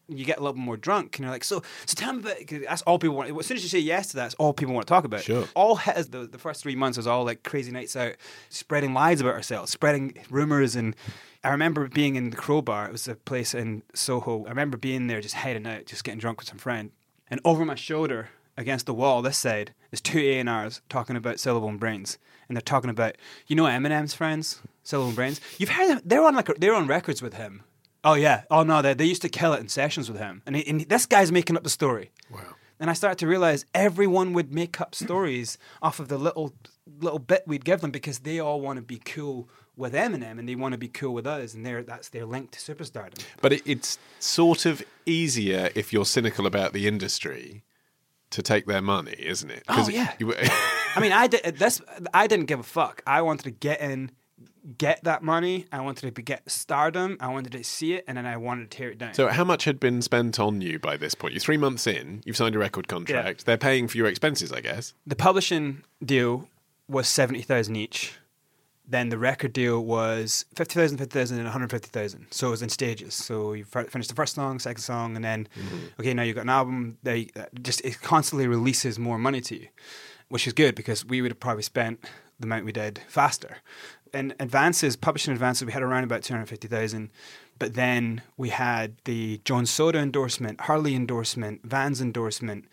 You get a little bit more drunk, and you're like, so, so tell me about. 'cause That's all people want. As soon as you say yes to that, that's all people want to talk about. Sure. All has the, the first three months was all like crazy nights out, spreading lies about ourselves, spreading rumors, and I remember being in the Crobar. It was a place in Soho. I remember being there, just heading out, just getting drunk with some friend, and over my shoulder against the wall this side is two A&Rs talking about Silibil and Brains. And they're talking about, you know Eminem's friends, Silibil and Brains? You've heard them, they're on like they're on records with him. Oh yeah. Oh no, they, they used to kill it in sessions with him. And, he, and this guy's making up the story. Wow. And I started to realize everyone would make up stories off of the little little bit we'd give them because they all want to be cool with Eminem and they want to be cool with us and they're, that's their link to superstardom. But it, it's sort of easier if you're cynical about the industry to take their money, isn't it? Oh, yeah. you- I mean, I did this. I didn't give a fuck. I wanted to get in, get that money. I wanted to be, get stardom. I wanted to see it, and then I wanted to tear it down. So, how much had been spent on you by this point? You're three months in. You've signed a record contract. They're paying for your expenses, I guess. the publishing deal was seventy thousand each. Then the record deal was 50,000, 50,000, and 150,000. So it was in stages. So you fi- finished the first song, second song, and then, okay, now you've got an album. They uh, just it constantly releases more money to you, which is good because we would have probably spent the amount we did faster. And advances, publishing advances, we had around about 250,000. But then we had the Jones Soda endorsement, Harley endorsement, Vans endorsement,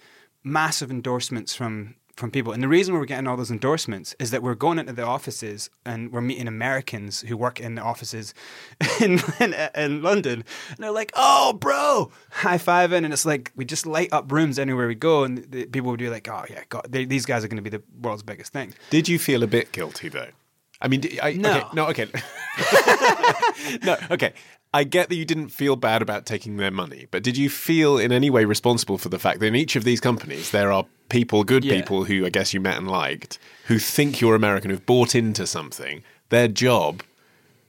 massive endorsements from from people. And the reason we we're getting all those endorsements is that we're going into the offices and we're meeting Americans who work in the offices in, in, in London. And they're like, oh, bro, high fiving. And it's like, we just light up rooms anywhere we go. And the, people would be like, oh, yeah, God, they, these guys are going to be the world's biggest thing. Did you feel a bit guilty though? I mean, I, No. okay, no, okay, no, okay. I get that you didn't feel bad about taking their money, but did you feel in any way responsible for the fact that in each of these companies there are people, good Yeah. people who I guess you met and liked, who think you're American, who've bought into something. Their job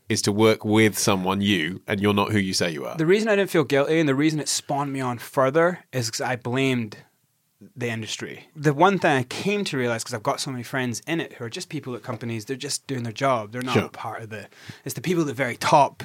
is to work with someone, you, and you're not who you say you are. The reason I didn't feel guilty and the reason it spawned me on further is because I blamed the industry. The one thing I came to realize because I've got so many friends in it who are just people at companies, they're just doing their job. They're not Sure. part of the. It's the people at the very top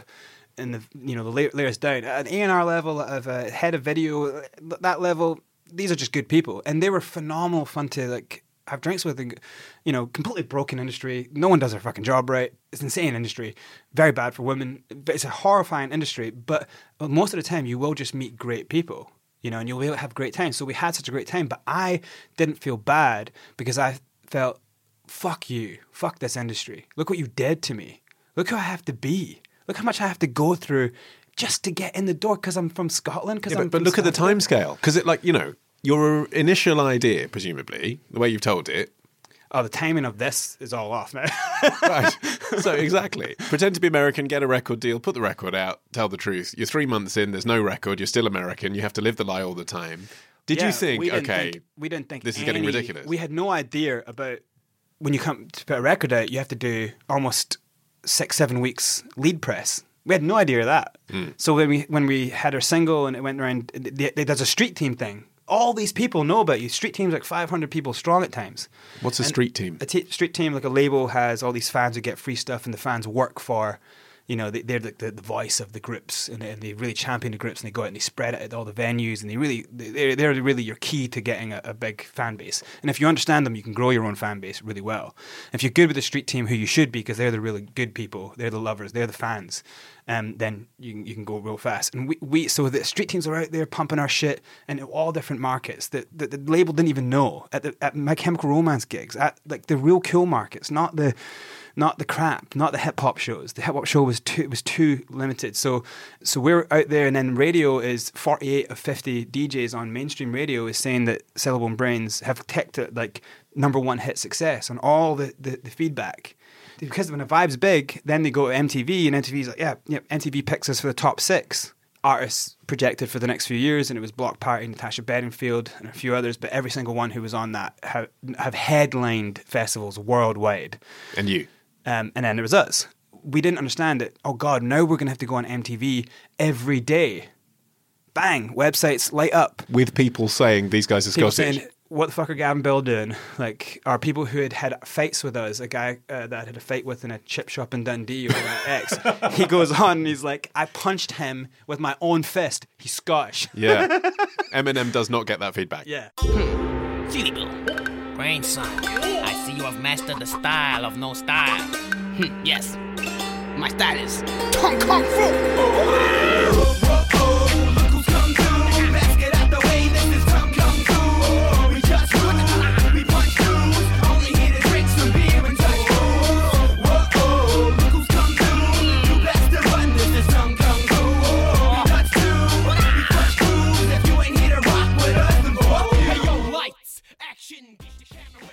and the you know the layers down at an A and R level of a head of video that level. These are just good people, and they were phenomenal fun to like have drinks with. And, you know, completely broken industry. No one does their fucking job right. It's an insane industry. Very bad for women. It's a horrifying industry. But most of the time, you will just meet great people you know, and you'll be able to have great time. So we had such a great time, but I didn't feel bad because I felt, fuck you, fuck this industry. Look what you did to me. Look who I have to be. Look how much I have to go through just to get in the door because I'm from Scotland. Because Yeah, I'm but, but look at the Scotland. time scale. Because it, like, you know, your initial idea, presumably, the way you've told it, Oh, the timing of this is all off, man. right. So exactly. Pretend to be American, get a record deal, put the record out, tell the truth. You're three months in, there's no record, you're still American, you have to live the lie all the time. Did Yeah, you think, we okay, think- we didn't think this is getting ridiculous? We had no idea about when you come to put a record out, you have to do almost six, seven weeks lead press. We had no idea of that. Hmm. So when we when we had our single and it went around, th- th- there's a street team thing. All these people know about you. Street teams like 500 people strong at times. What's a And street team? A t- street team, like a label, has all these fans who get free stuff, and the fans work for, you know, they, they're the, the, the voice of the groups, and they, and they really champion the groups, and they go out and they spread it at all the venues, and they really, they're, they're really your key to getting a, a big fan base. And if you understand them, you can grow your own fan base really well. If you're good with the street team, who you should be, because they're the really good people, they're the lovers, they're the fans, um, then you, you can go real fast. And we, we so the street teams are out there pumping our shit in all different markets that the, the label didn't even know at the at My Chemical Romance gigs at like the real cool markets, not the not the crap, not the hip hop shows. The hip hop show was too was too limited. So so we're out there, and then radio is forty eight of fifty DJs on mainstream radio is saying that Silibil and Brains have ticked it like number one hit success on all the, the, the feedback because when a vibe's big, then they go to MTV, and MTV's like, yeah, yeah, MTV picks us for the top six artists projected for the next few years, and it was Bloc Party, Natasha Bedingfield, and a few others, but every single one who was on that have, have headlined festivals worldwide. And you? Um, and then there was us. We didn't understand it. Oh God, now we're going to have to go on MTV every day. Bang, websites light up With people saying these guys are people Scottish. saying, "What the fuck are Gavin Bill doing?" Like, are people who had had fights with us, a guy uh, that I had a fight with in a chip shop in Dundee or my ex, he goes on and he's like, "I punched him with my own fist. He's Scottish." yeah. Eminem does not get that feedback. Yeah. Silly Bill. Grandson, I see you have mastered the style of no style. Hmm, yes, my style is Kung Kung Fu.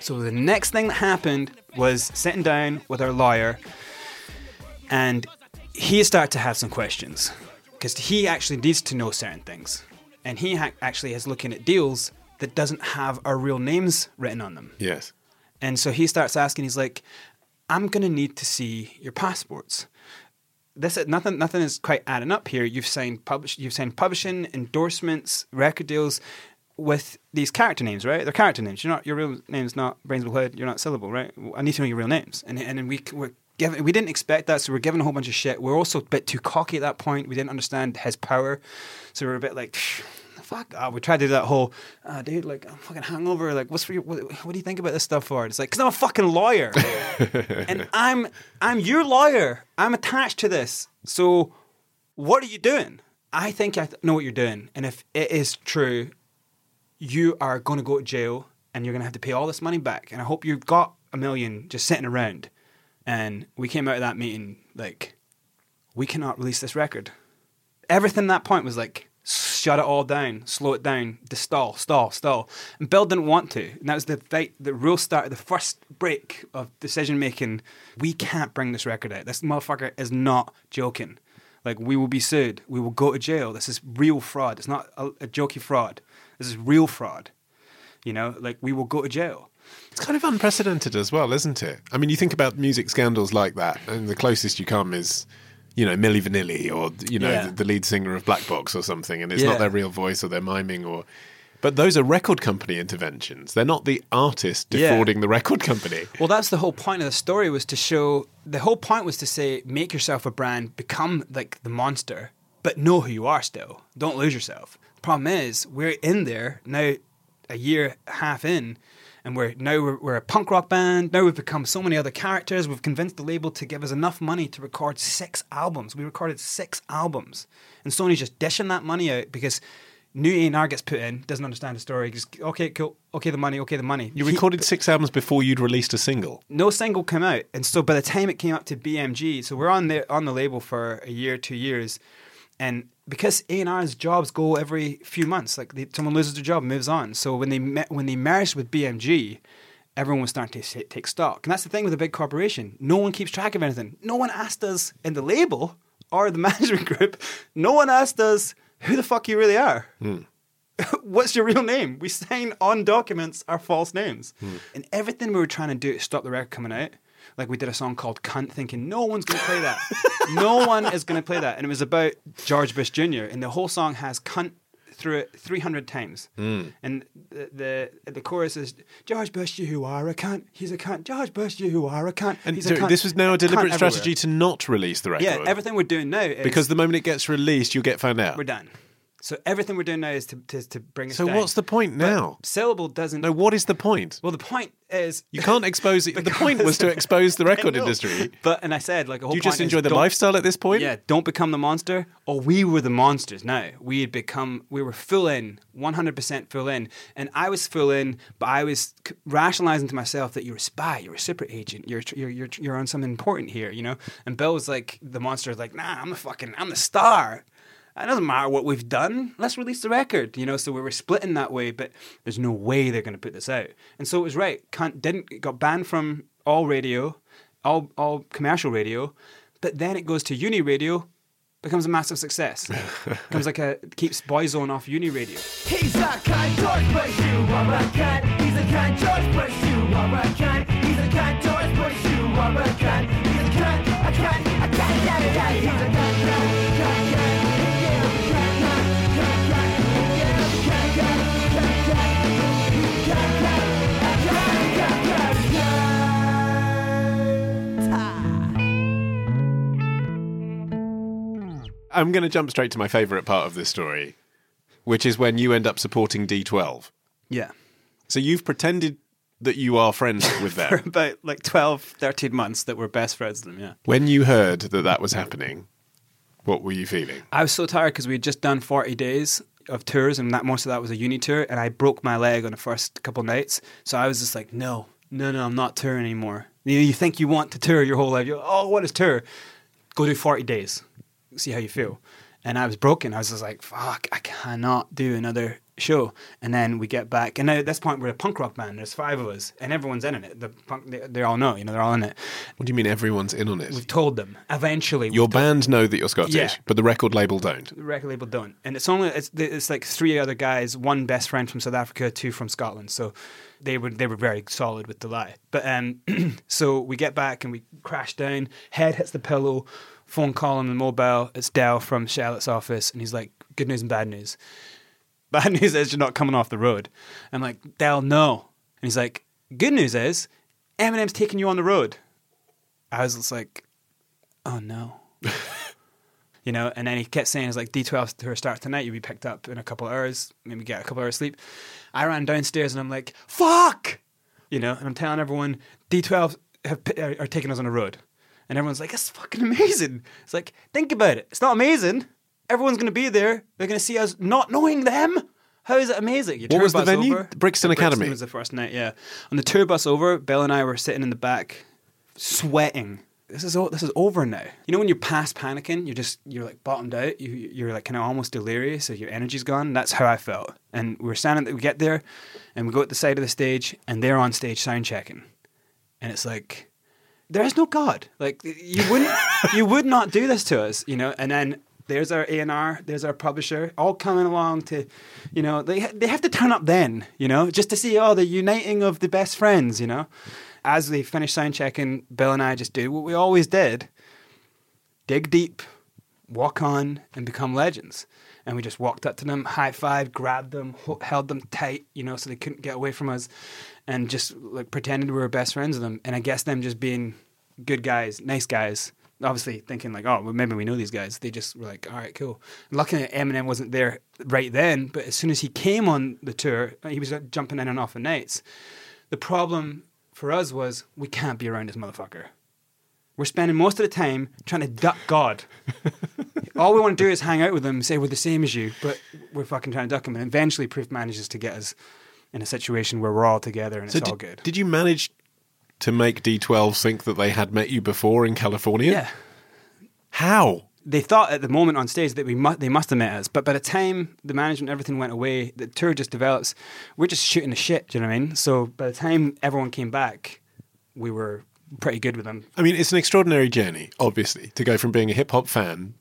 So the next thing that happened was sitting down with our lawyer, and he started to have some questions because he actually needs to know certain things, and he ha- actually is looking at deals that doesn't have our real names written on them. Yes. And so he starts asking, he's like, I'm gonna need to see your passports. This nothing nothing is quite adding up here. You've signed publish you've signed publishing, endorsements, record deals with these character names, right? They're character names. You're not your real name's not Brainsville Hood. You're not Silibil, right? I need to know your real names, and and then we were given we didn't expect that, so we're given a whole bunch of shit. We're also a bit too cocky at that point. We didn't understand his power, so we are a bit like. Fuck! Oh, we tried to do that whole, uh, dude. Like I'm fucking hungover. Like, what's for your, what, what do you think about this stuff for? It's like, cause I'm a fucking lawyer, and I'm I'm your lawyer. I'm attached to this. So, what are you doing? I think I th- know what you're doing, and if it is true, you are going to go to jail and you're going to have to pay all this money back. And I hope you've got a million just sitting around. And we came out of that meeting like, we cannot release this record. Everything at that point was like, shut it all down, slow it down, stall, stall, stall. And Bill didn't want to. And that was the fight, the real start, of the first break of decision making. We can't bring this record out. This motherfucker is not joking. Like, we will be sued. We will go to jail. This is real fraud. It's not a, a jokey fraud. This is real fraud. You know, like we will go to jail. It's kind of unprecedented as well, isn't it? I mean, you think about music scandals like that, and the closest you come is, you know, Milli Vanilli or, you know, Yeah. the, the lead singer of Black Box or something, and it's Yeah. not their real voice or they're miming or. But those are record company interventions. They're not the artist Yeah. defrauding the record company. Well, that's the whole point of the story was to show the whole point was to say make yourself a brand, become like the monster, but know who you are still. Don't lose yourself. Problem is we're in there now, a year half in, and we're now we're, we're a punk rock band. Now we've become so many other characters. We've convinced the label to give us enough money to record six albums. We recorded six albums, and Sony's just dishing that money out because. New A&R gets put in, doesn't understand the story. Just okay, cool. Okay, the money. Okay, the money. You He- recorded six albums before you'd released a single. no single came out, and so by the time it came up to BMG, so we're on the on the label for a year, two years, and because A and R's jobs go every few months, like they, someone loses their job, moves on. So when they met, when they merged with BMG, everyone was starting to take stock, and that's the thing with a big corporation. No one keeps track of anything. No one asked us in the label or the management group. No one asked us who the fuck you really are. Hmm. What's your real name? We sign on documents our false names. Hmm. And everything we were trying to do to stop the record coming out, like we did a song called Cunt, thinking no one's going to play that. no one is going to play that. And it was about George Bush Jr. And the whole song has cunt through it 300 times. Hmm. And the, the the chorus is George Bush, you are a cunt. He's a cunt. George Bush, you are a cunt. And He's so a cunt. this was now a deliberate everywhere. strategy to not release the record. Yeah, everything we're doing now is because the moment it gets released, you'll get found out. we're done. So everything we're doing now is to, to, to bring us So down. what's the point But now? Silibil doesn't. No, what is the point? Well, the point is You can't expose it. The point was to expose the record industry. But and I said like a whole Do you just enjoy the lifestyle at this point? Yeah, don't become the monster. Or we were the monsters. Now we had become. We were full in, one hundred percent full in, and I was full in. But I was c- rationalizing to myself that you're a spy, you're a super agent, you're you're you're you're on something important here, you know. And Bill was like, the monster was like, nah, I'm the fucking, I'm the star. It doesn't matter what we've done. Let's release the record, you know. So we were splitting that way, but there's no way they're going to put this out. And so it was right. Cunt didn't it got banned from all radio, all all commercial radio, but then it goes to uni radio, becomes a massive success. becomes like a keeps Boyzone off uni radio. He's a cunt, George Bush, you are a cunt. He's a cunt, George Bush, you are a cunt. He's a cunt, George Bush, you are a cunt. He's a cunt, a cunt, a cunt, yeah, yeah, He's a cunt, I'm going to jump straight to my favourite part of this story, which is when you end up supporting D12. Yeah. So you've pretended that you are friends with them. For about like 12, 13 months that we're best friends with them, yeah. when you heard that that was happening, what were you feeling? I was so tired because we had just done 40 days of tours, and that most of that was a uni tour, and I broke my leg on the first couple nights. So I was just like, no, no, no, I'm not touring anymore. You know, you think you want to tour your whole life. You oh, what is tour? Go do 40 days, see how you feel. And I was broken. I was just like, fuck, I cannot do another show, and then we get back, and now at this point we're a punk rock band. There's five of us, and everyone's in it. The punk, they, they all know, you know, they're all in it. What do you mean everyone's in on it? We've told them. Eventually, Your band know that you're Scottish, Yeah. but the record label don't. the record label don't, and it's only it's it's like three other guys, one best friend from South Africa, two from Scotland. So they were they were very solid with the lie. But um, so we get back and we crash down. Head hits the pillow. Phone call on the mobile. It's Dell from Shalit's office, and he's like, "Good news and bad news. Bad news is you're not coming off the road." I'm like, "Dell, no." And he's like, "Good news is Eminem's taking you on the road." I was just like, "Oh no." you know, and then he kept saying, "It's like D12 tour starts tonight. You'll be picked up in a couple of hours, maybe get a couple of hours sleep." I ran downstairs and I'm like, "Fuck," you know, and I'm telling everyone D12 have, are, are taking us on the road, and everyone's like, "It's fucking amazing." It's like, think about it. It's not amazing. Everyone's going to be there. They're going to see us not knowing them. How is it amazing? You What was the venue? over- Brixton Academy? was the first night. Yeah, on the tour bus over, Bill and I were sitting in the back, sweating. This is this is over now. You know when you're past panicking, you're just you're like bottomed out. You you're like kind of almost delirious. So your energy's gone. That's how I felt. And we're standing. We get there, and we go at the side of the stage, and they're on stage sound checking, and it's like there is no God. Like you wouldn't, you would not do this to us, you know. And then there's our A and R, there's our publisher, all coming along to, you know, they they have to turn up then, you know, just to see oh the uniting of the best friends, you know. As we finish sound checking, Bill and I just do what we always did: dig deep, walk on, and become legends. And we just walked up to them, high five, grabbed them, ho- held them tight, you know, so they couldn't get away from us, and just like pretended we were best friends with them. And I guess them just being good guys, nice guys, obviously thinking like, oh, well, maybe we know these guys. They just were like, all right, cool. And luckily, Eminem wasn't there right then, but as soon as he came on the tour, he was uh, jumping in and off of nights. The problem for us was we can't be around this motherfucker. We're spending most of the time trying to duck God. All we want to do is hang out with him, say we're the same as you, but we're fucking trying to duck him. And eventually, Proof manages to get us in a situation where we're all together and So it's all did, good. did you manage to make D12 think that they had met you before in California? Yeah. How? They thought at the moment on stage that we mu- they must have met us, but by the time the management and everything went away, the tour just develops. We're just shooting the shit. Do you know what I mean? So by the time everyone came back, we were pretty good with them. I mean, it's an extraordinary journey, obviously, to go from being a hip hop fan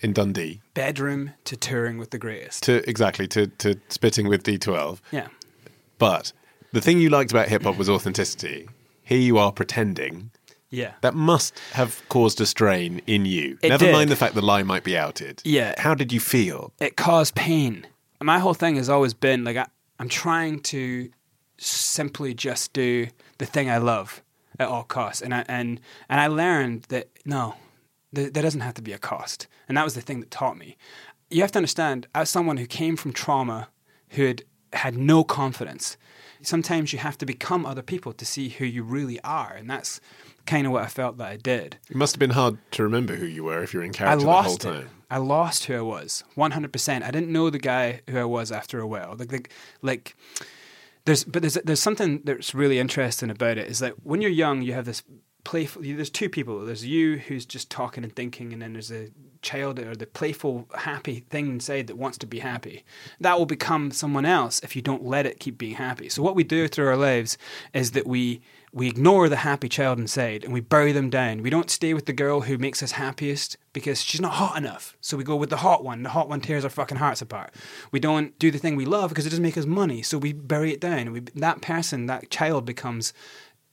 in Dundee Bedroom to touring with the greatest. to exactly to, to spitting with D12. Yeah. But the thing you liked about hip hop was authenticity. Here you are pretending. Yeah. That must have caused a strain in you. It Never did. mind the fact the lie might be outed. Yeah. How did you feel? it caused pain. My whole thing has always been like I, I'm trying to simply just do the thing I love at all costs, and I and and I learned that no, th- there doesn't have to be a cost, and that was the thing that taught me. You have to understand, as someone who came from trauma, who had had no confidence, sometimes you have to become other people to see who you really are, and that's kind of what I felt that I did. It must have been hard to remember who you were if you're in character the whole lost it. time. I lost who I was, one hundred percent. I didn't know the guy who I was after a while. Like, like, like, there's, but there's there's something that's really interesting about it. Is that when you're young, you have this playful. There's two people. There's you who's just talking and thinking, and then there's a child or the playful, happy thing inside that wants to be happy. That will become someone else if you don't let it keep being happy. So what we do through our lives is that we we ignore the happy child inside and we bury them down. We don't stay with the girl who makes us happiest because she's not hot enough. So we go with the hot one. The hot one tears our fucking hearts apart. We don't do the thing we love because it doesn't make us money. So we bury it down. We, that person, that child becomes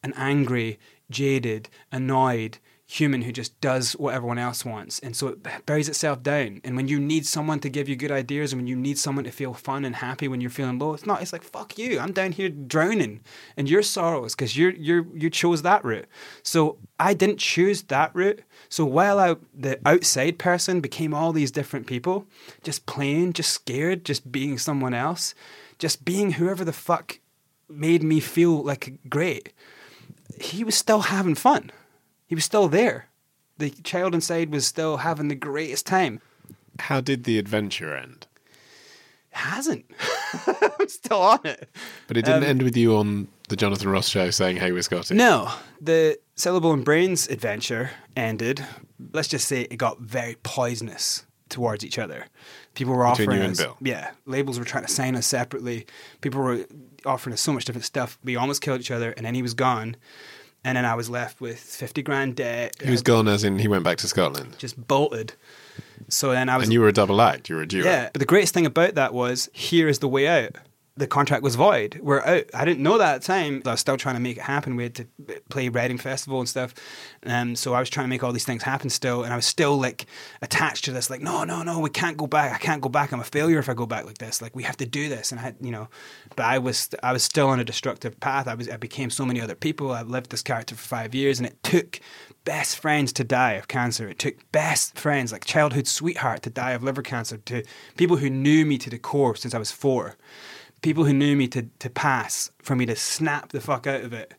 an angry, jaded, annoyed human who just does what everyone else wants. And so it buries itself down. And when you need someone to give you good ideas and when you need someone to feel fun and happy when you're feeling low, it's not, it's like, fuck you. I'm down here drowning in your sorrows because you're, you're, you chose that route. So I didn't choose that route. So while I, the outside person became all these different people, just playing, just scared, just being someone else, just being whoever the fuck made me feel like great, he was still having fun. He was still there. The child inside was still having the greatest time. How did the adventure end? It hasn't. I'm still on it. But it didn't Um, end with you on the Jonathan Ross show saying, "Hey, we're Scottish." No, the Silibil and Brains adventure ended. Let's just say it got very poisonous. towards each other. People were Between offering you and us, Bill? yeah, labels were trying to sign us separately. People were offering us so much different stuff. We almost killed each other, and then he was gone, and then I was left with fifty grand debt. He was gone as in he went back to Scotland. just bolted. So then I was And you were a double act, you were a duo. yeah, but the greatest thing about that was here is the way out. The contract was void. We're out. I didn't know that at the time. I was still trying to make it happen. We had to play Reading Festival and stuff. Um, so I was trying to make all these things happen still. And I was still like attached to this, like, no, no, no, we can't go back. I can't go back. I'm a failure if I go back like this. Like, we have to do this. And I had, you know, but I was, I was still on a destructive path. I was, I became so many other people. I lived this character for five years and it took best friends to die of cancer. It took best friends, like childhood sweetheart, to die of liver cancer, to people who knew me to the core since I was four, people who knew me to, to pass, for me to snap the fuck out of it.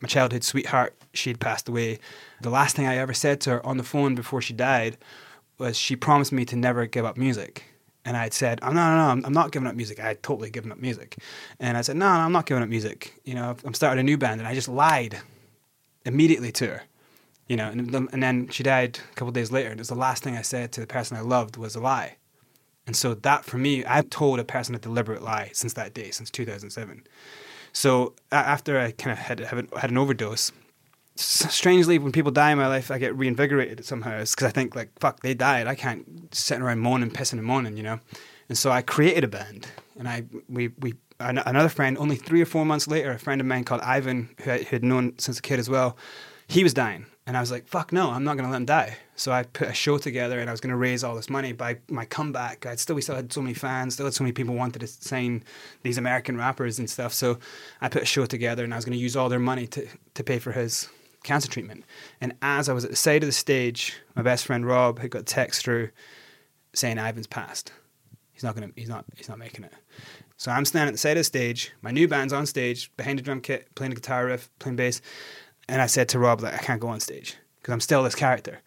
My childhood sweetheart, she'd passed away. The last thing I ever said to her on the phone before she died was she promised me to never give up music. And I had said, oh, no, no, no, I'm- not giving up music. I had totally given up music. And I said, no, no, I'm not giving up music. You know, I'm starting a new band. And I just lied immediately to her you know, and, and then she died a couple days later. And it was the last thing I said to the person I loved was a lie. And so that for me, I've told a person a deliberate lie since that day, since 2007. So after I kind of had, had an overdose, strangely, when people die in my life, I get reinvigorated somehow. It's because I think like, fuck, they died. I can't sitting around moaning, pissing and moaning, you know. And so I created a band, and I we we another friend. Only three or four months later, a friend of mine called Ivan, who I who had known since a kid as well, he was dying, and I was like, fuck no, I'm not gonna let him die. So I put a show together, and I was gonna raise all this money by my comeback. I'd still we still had so many fans, still had so many people wanted to sign these American rappers and stuff. So I put a show together, and I was gonna use all their money to to pay for his cancer treatment. And as I was at the side of the stage, my best friend Rob had got a text through saying Ivan's passed. He's not gonna. He's not. He's not making it. So I'm standing at the side of the stage. My new band's on stage, behind the drum kit, playing the guitar riff, playing bass. And I said to Rob, like, I can't go on stage because I'm still this character.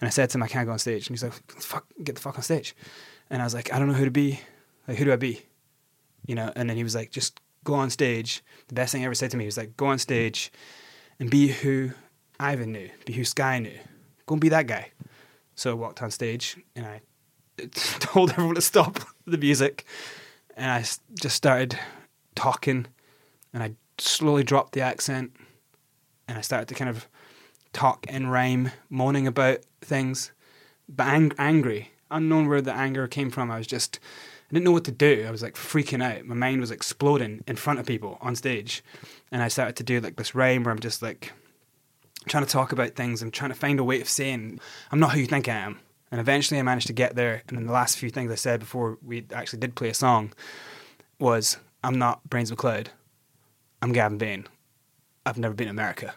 And I said to him, I can't go on stage. And he's like, fuck, get the fuck on stage. And I was like, I don't know who to be. Like, who do I be? You know. And then he was like, just go on stage. The best thing he ever said to me was like, go on stage and be who Ivan knew, be who Sky knew. Go and be that guy. So I walked on stage and I told everyone to stop the music, and I just started talking, and I slowly dropped the accent, and I started to kind of talk in rhyme, moaning about things, but ang- angry, unknown where the anger came from. I was just, I didn't know what to do. I was like freaking out. My mind was exploding in front of people on stage, and I started to do like this rhyme where I'm just like trying to talk about things I'm trying to find a way of saying I'm not who you think I am. And eventually I managed to get there. And then the last few things I said before we actually did play a song was I'm not Brains McLoud. I'm Gavin Bain. I've never been to America.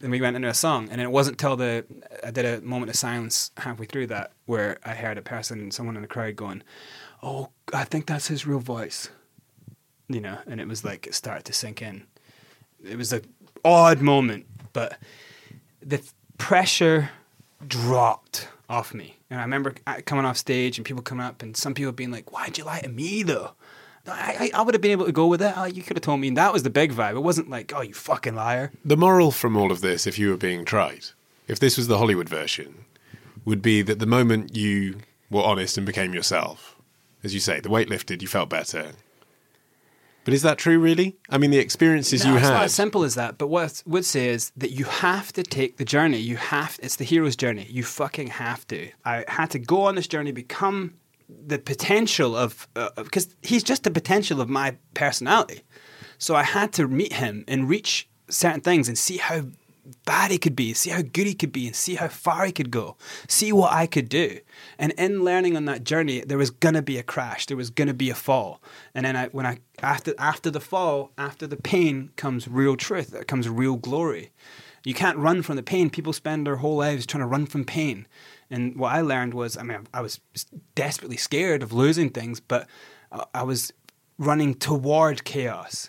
Then we went into a song, and it wasn't till the I did a moment of silence halfway through that where I heard a person, someone in the crowd, going, "Oh, I think that's his real voice," you know, and it was like it started to sink in. It was a odd moment, but the pressure dropped off me. And I remember uh, coming off stage and people coming up and some people being like, why'd you lie to me though? I, I, I would have been able to go with it. Oh, you could have told me. And that was the big vibe. It wasn't like, oh, you fucking liar. The moral from all of this, if you were being tried, if this was the Hollywood version, would be that the moment you were honest and became yourself, as you say, the weight lifted, you felt better. But is that true, really? I mean, the experiences No, you it's not had. as simple as that. But what I would say is that you have to take the journey. You have. It's the hero's journey. You fucking have to. I had to go on this journey, become the potential of uh, because he's just the potential of my personality. So I had to meet him and reach certain things and see how bad he could be, see how good he could be, and see how far he could go, see what I could do. And in learning on that journey, there was gonna be a crash, there was gonna be a fall. And then I, when I after after the fall, after the pain comes real truth, comes real glory. You can't run from the pain. People spend their whole lives trying to run from pain. And what I learned was, I mean, I was desperately scared of losing things, but I- was running toward chaos.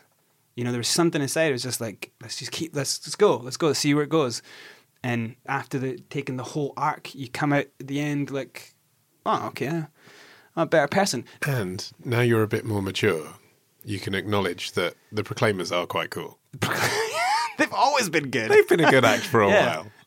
You know, there was something inside. It was just like, let's just keep, let's just go, let's go, let's see where it goes. And after the taking the whole arc, you come out at the end like, oh, okay, I'm a better person. And now you're a bit more mature. You can acknowledge that the Proclaimers are quite cool. They've always been good. They've been a good act for a Yeah. while.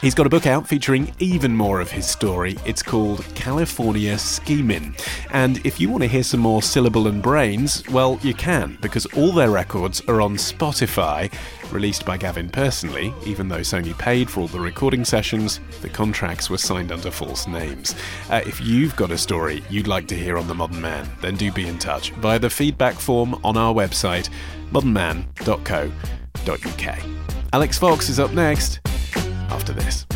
He's got a book out featuring even more of his story. It's called California Schemin'. And if you want to hear some more Silibil and Brains, well, you can, because all their records are on Spotify, released by Gavin personally, even though Sony paid for all the recording sessions, the contracts were signed under false names. Uh, if you've got a story you'd like to hear on The Modern Mann, then do be in touch via the feedback form on our website, modernmann.co.uk. Alix Fox is up next after this.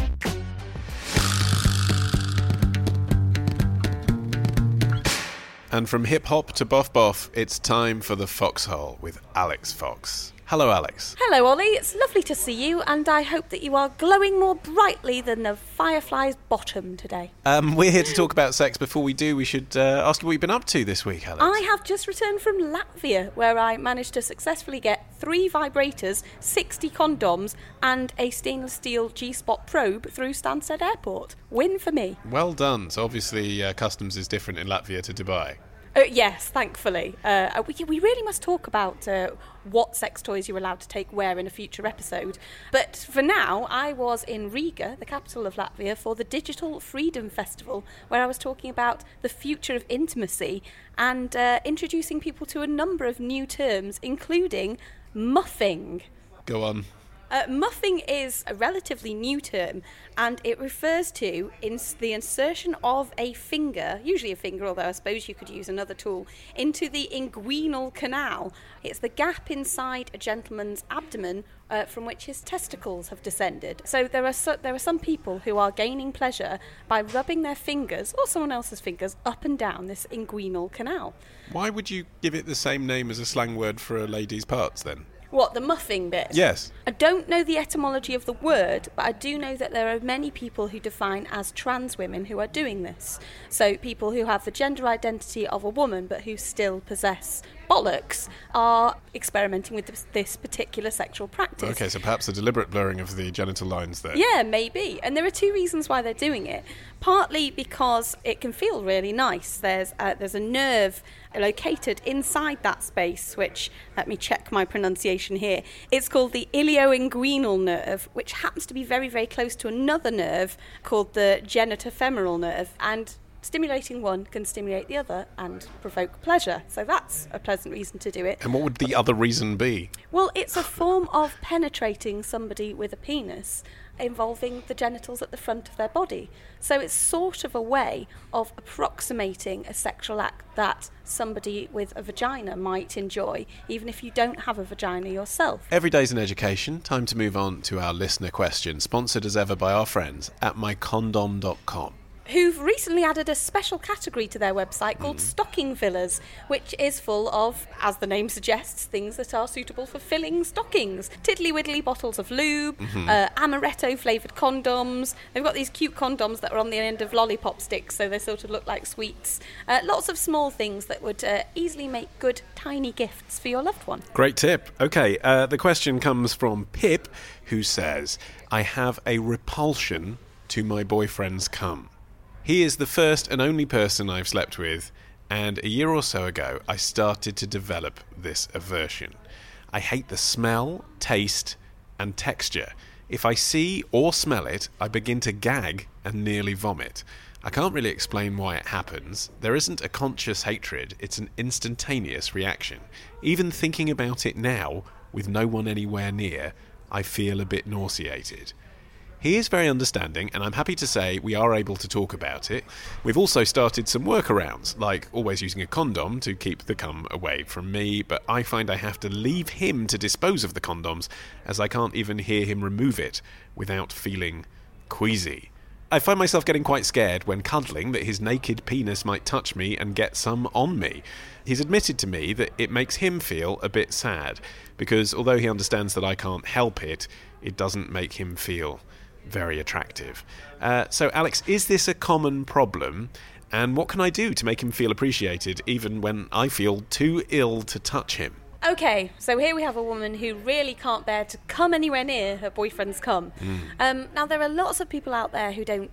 And from hip hop to boff boff, it's time for the Foxhole with Alix Fox. Hello, Alix. Hello, Ollie. It's lovely to see you, and I hope that you are glowing more brightly than the firefly's bottom today. Um, we're here to talk about sex. Before we do, we should uh, ask you what you've been up to this week, Alix. I have just returned from Latvia, where I managed to successfully get three vibrators, 60 condoms, and a stainless steel G spot probe through Stansted Airport. Win for me. Well done. So obviously, uh, customs is different in Latvia to Dubai. Uh, yes, thankfully. Uh, we, we really must talk about uh, what sex toys you're allowed to take where in a future episode. But for now, I was in Riga, the capital of Latvia, for the Digital Freedom Festival, where I was talking about the future of intimacy and uh, introducing people to a number of new terms, including muffing. Go on. Uh, muffing is a relatively new term and it refers to ins- the insertion of a finger, usually a finger, although I suppose you could use another tool, into the inguinal canal. It's the gap inside a gentleman's abdomen uh, from which his testicles have descended. So there are so- there are some people who are gaining pleasure by rubbing their fingers or someone else's fingers up and down this inguinal canal. Why would you give it the same name as a slang word for a lady's parts then? What, the muffing bit? Yes. I don't know the etymology of the word, but I do know that there are many people who define as trans women who are doing this. So, people who have the gender identity of a woman but who still possess bollocks are experimenting with this, this particular sexual practice. Okay, so perhaps a deliberate blurring of the genital lines there. Yeah, maybe. And there are two reasons why they're doing it. Partly because it can feel really nice. There's a, there's a nerve located inside that space, which let me check my pronunciation here. It's called the ilioinguinal nerve, which happens to be very very close to another nerve called the genitofemoral nerve, and stimulating one can stimulate the other and provoke pleasure. So that's a pleasant reason to do it. And what would the other reason be? Well, it's a form of penetrating somebody with a penis involving the genitals at the front of their body. So it's sort of a way of approximating a sexual act that somebody with a vagina might enjoy, even if you don't have a vagina yourself. Every day's an education. Time to move on to our listener question, sponsored as ever by our friends at mycondom.com. who've recently added a special category to their website called Stocking Fillers, which is full of, as the name suggests, things that are suitable for filling stockings. Tiddly widdly bottles of lube, uh, amaretto flavoured condoms. They've got these cute condoms that are on the end of lollipop sticks, so they sort of look like sweets. Uh, lots of small things that would uh, easily make good tiny gifts for your loved one. Great tip. Okay, uh, the question comes from Pip, who says, I have a repulsion to my boyfriend's cum. He is the first and only person I've slept with, and a year or so ago, I started to develop this aversion. I hate the smell, taste, and texture. If I see or smell it, I begin to gag and nearly vomit. I can't really explain why it happens. There isn't a conscious hatred, it's an instantaneous reaction. Even thinking about it now, with no one anywhere near, I feel a bit nauseated. He is very understanding, and I'm happy to say we are able to talk about it. We've also started some workarounds, like always using a condom to keep the cum away from me, but I find I have to leave him to dispose of the condoms, as I can't even hear him remove it without feeling queasy. I find myself getting quite scared when cuddling that his naked penis might touch me and get some on me. He's admitted to me that it makes him feel a bit sad, because although he understands that I can't help it, it doesn't make him feel very attractive. Uh, so, Alix, is this a common problem? And what can I do to make him feel appreciated even when I feel too ill to touch him? Okay, so here we have a woman who really can't bear to come anywhere near her boyfriend's cum. Mm. Um, now there are lots of people out there who don't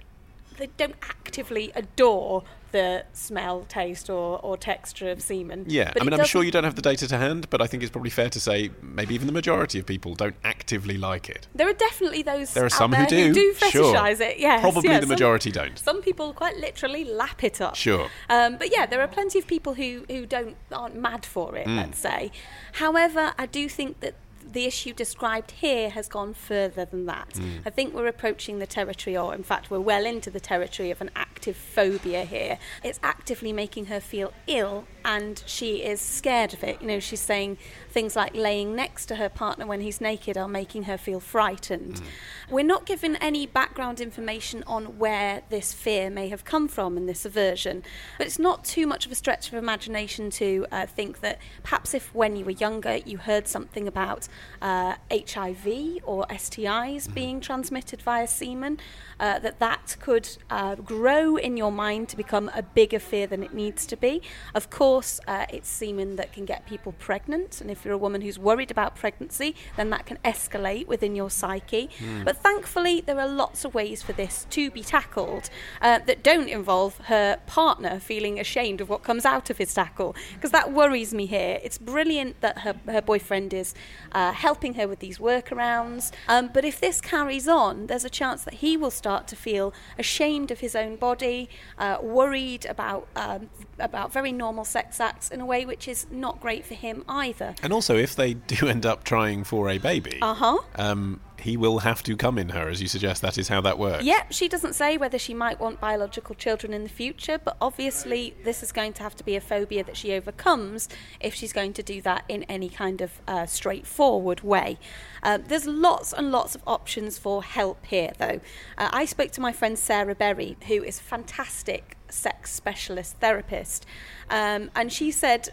they don't actively adore the smell, taste, or, or texture of semen. Yeah, But I mean, I'm sure you don't have the data to hand, but I think it's probably fair to say maybe even the majority of people don't actively like it. There are definitely those. There are some who there do, sure. it. Yes, Probably yeah, the some- majority don't. Some people quite literally lap it up. Sure. Um, but yeah, there are plenty of people who, who don't aren't mad for it. Mm. Let's say. However, I do think that the issue described here has gone further than that. Mm. I think we're approaching the territory, or in fact, we're well into the territory of an active phobia here. It's actively making her feel ill, and she is scared of it. You know, she's saying things like laying next to her partner when he's naked are making her feel frightened. We're not given any background information on where this fear may have come from and this aversion, but it's not too much of a stretch of imagination to uh, think that perhaps if when you were younger you heard something about uh, HIV or STIs being transmitted via semen, uh, that that could uh, grow in your mind to become a bigger fear than it needs to be. Of course, uh, it's semen that can get people pregnant, and if you're a woman who's worried about pregnancy, then that can escalate within your psyche. Mm. But thankfully, there are lots of ways for this to be tackled uh, that don't involve her partner feeling ashamed of what comes out of his tackle, because that worries me here. It's brilliant that her, her boyfriend is uh, helping her with these workarounds, um, but if this carries on, there's a chance that he will start to feel ashamed of his own body, uh, worried about um, about very normal sex acts in a way which is not great for him either. And also, if they do end up trying for a baby, Uh huh. um, he will have to come in her, as you suggest. That is how that works. Yep, she doesn't say whether she might want biological children in the future, but obviously this is going to have to be a phobia that she overcomes if she's going to do that in any kind of uh, straightforward way. Uh, there's lots and lots of options for help here, though. Uh, I spoke to my friend Sarah Berry, who is a fantastic sex specialist therapist, um, and she said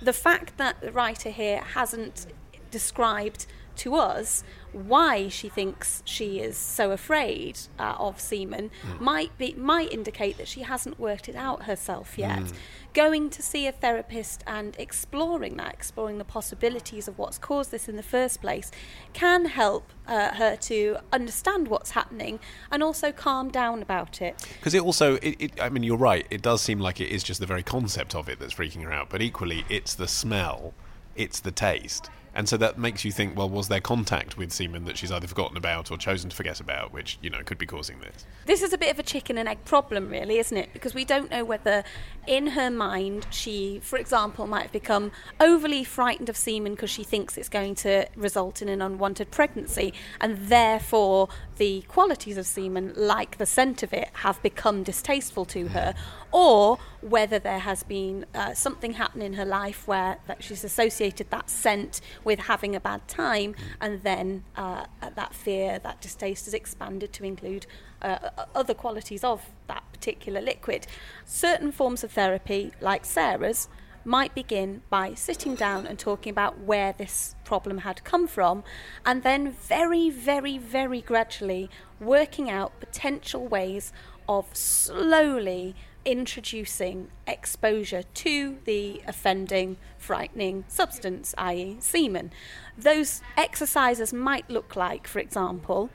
the fact that the writer here hasn't described to us why she thinks she is so afraid uh, of semen might be might indicate that she hasn't worked it out herself yet. Mm. Going to see a therapist and exploring that, exploring the possibilities of what's caused this in the first place, can help uh, her to understand what's happening and also calm down about it. Because it also, it, it, I mean, you're right. It does seem like it is just the very concept of it that's freaking her out. But equally, it's the smell, it's the taste, and so that makes you think. Well, was there contact with semen that she's either forgotten about or chosen to forget about, which you know could be causing this? This is a bit of a chicken and egg problem, really, isn't it? Because we don't know whether, in her mind, she, for example, might have become overly frightened of semen because she thinks it's going to result in an unwanted pregnancy, and therefore the qualities of semen, like the scent of it, have become distasteful to her, or whether there has been uh, something happen in her life where that she's associated that scent with having a bad time, and then uh, that fear, that distaste has expanded to include uh, other qualities of that particular liquid. Certain forms of therapy, like Sarah's, might begin by sitting down and talking about where this problem had come from, and then very, very, very gradually working out potential ways of slowly introducing exposure to the offending, frightening substance, i.e., semen. Those exercises might look like, for example,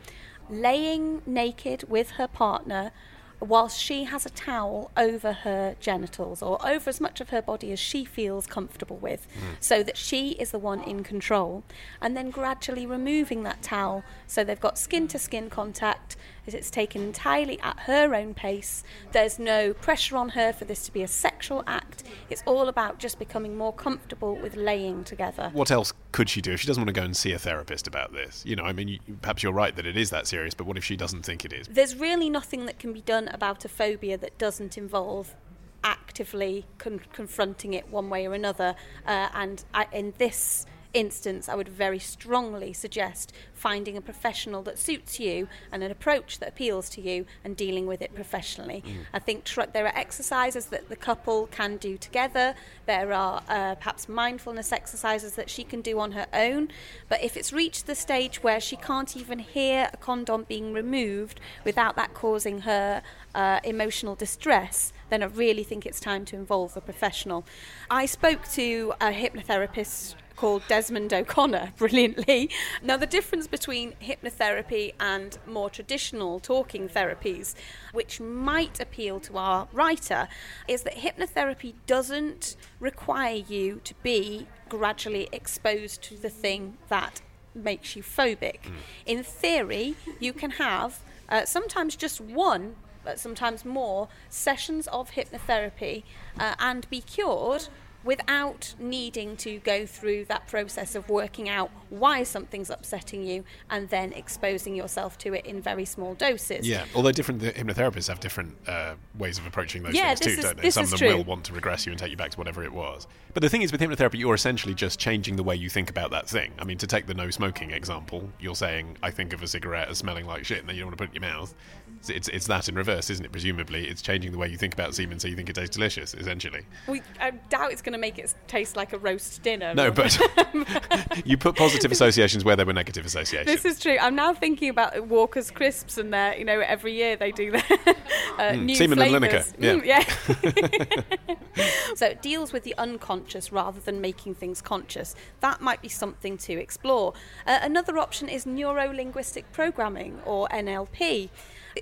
laying naked with her partner whilst she has a towel over her genitals or over as much of her body as she feels comfortable with hmm. so that she is the one in control. And then gradually removing that towel so they've got skin to skin contact as it's taken entirely at her own pace there's no pressure on her for this to be a sexual act it's all about just becoming more comfortable with laying together What else could she do if she doesn't want to go and see a therapist about this? You know, I mean, you, perhaps you're right that it is that serious, but what if she doesn't think it is? there's really nothing that can be done about a phobia that doesn't involve actively con- confronting it one way or another. Uh, and I, in this instance, I would very strongly suggest finding a professional that suits you and an approach that appeals to you and dealing with it professionally. Mm. I think tr- there are exercises that the couple can do together. There are uh, perhaps mindfulness exercises that she can do on her own. But if it's reached the stage where she can't even hear a condom being removed without that causing her uh, emotional distress, then I really think it's time to involve a professional. I spoke to a hypnotherapist called Desmond O'Connor brilliantly. Now, the difference between hypnotherapy and more traditional talking therapies, which might appeal to our writer, is that hypnotherapy doesn't require you to be gradually exposed to the thing that makes you phobic. In theory, you can have uh, sometimes just one, but sometimes more sessions of hypnotherapy uh, and be cured without needing to go through that process of working out why something's upsetting you and then exposing yourself to it in very small doses. Yeah, although different th- hypnotherapists have different uh, ways of approaching those Yeah, things too, is- don't they? Some of them true. will want to regress you and take you back to whatever it was. But the thing is, with hypnotherapy, you're essentially just changing the way you think about that thing. I mean, to take the no smoking example, you're saying, I think of a cigarette as smelling like shit, and then you don't want to put it in your mouth. It's, it's, it's that in reverse, isn't it? Presumably, it's changing the way you think about semen so you think it tastes delicious, essentially. We, I doubt it's going to make it taste like a roast dinner. No, but you put positive associations where there were negative associations. This is true. I'm now thinking about Walker's crisps, and their, you know, every year they do their uh, new semen and flavours. Lineker, yeah. Mm, yeah. so it deals with the unconscious rather than making things conscious. That might be something to explore. Uh, another option is neuro linguistic programming, or NLP.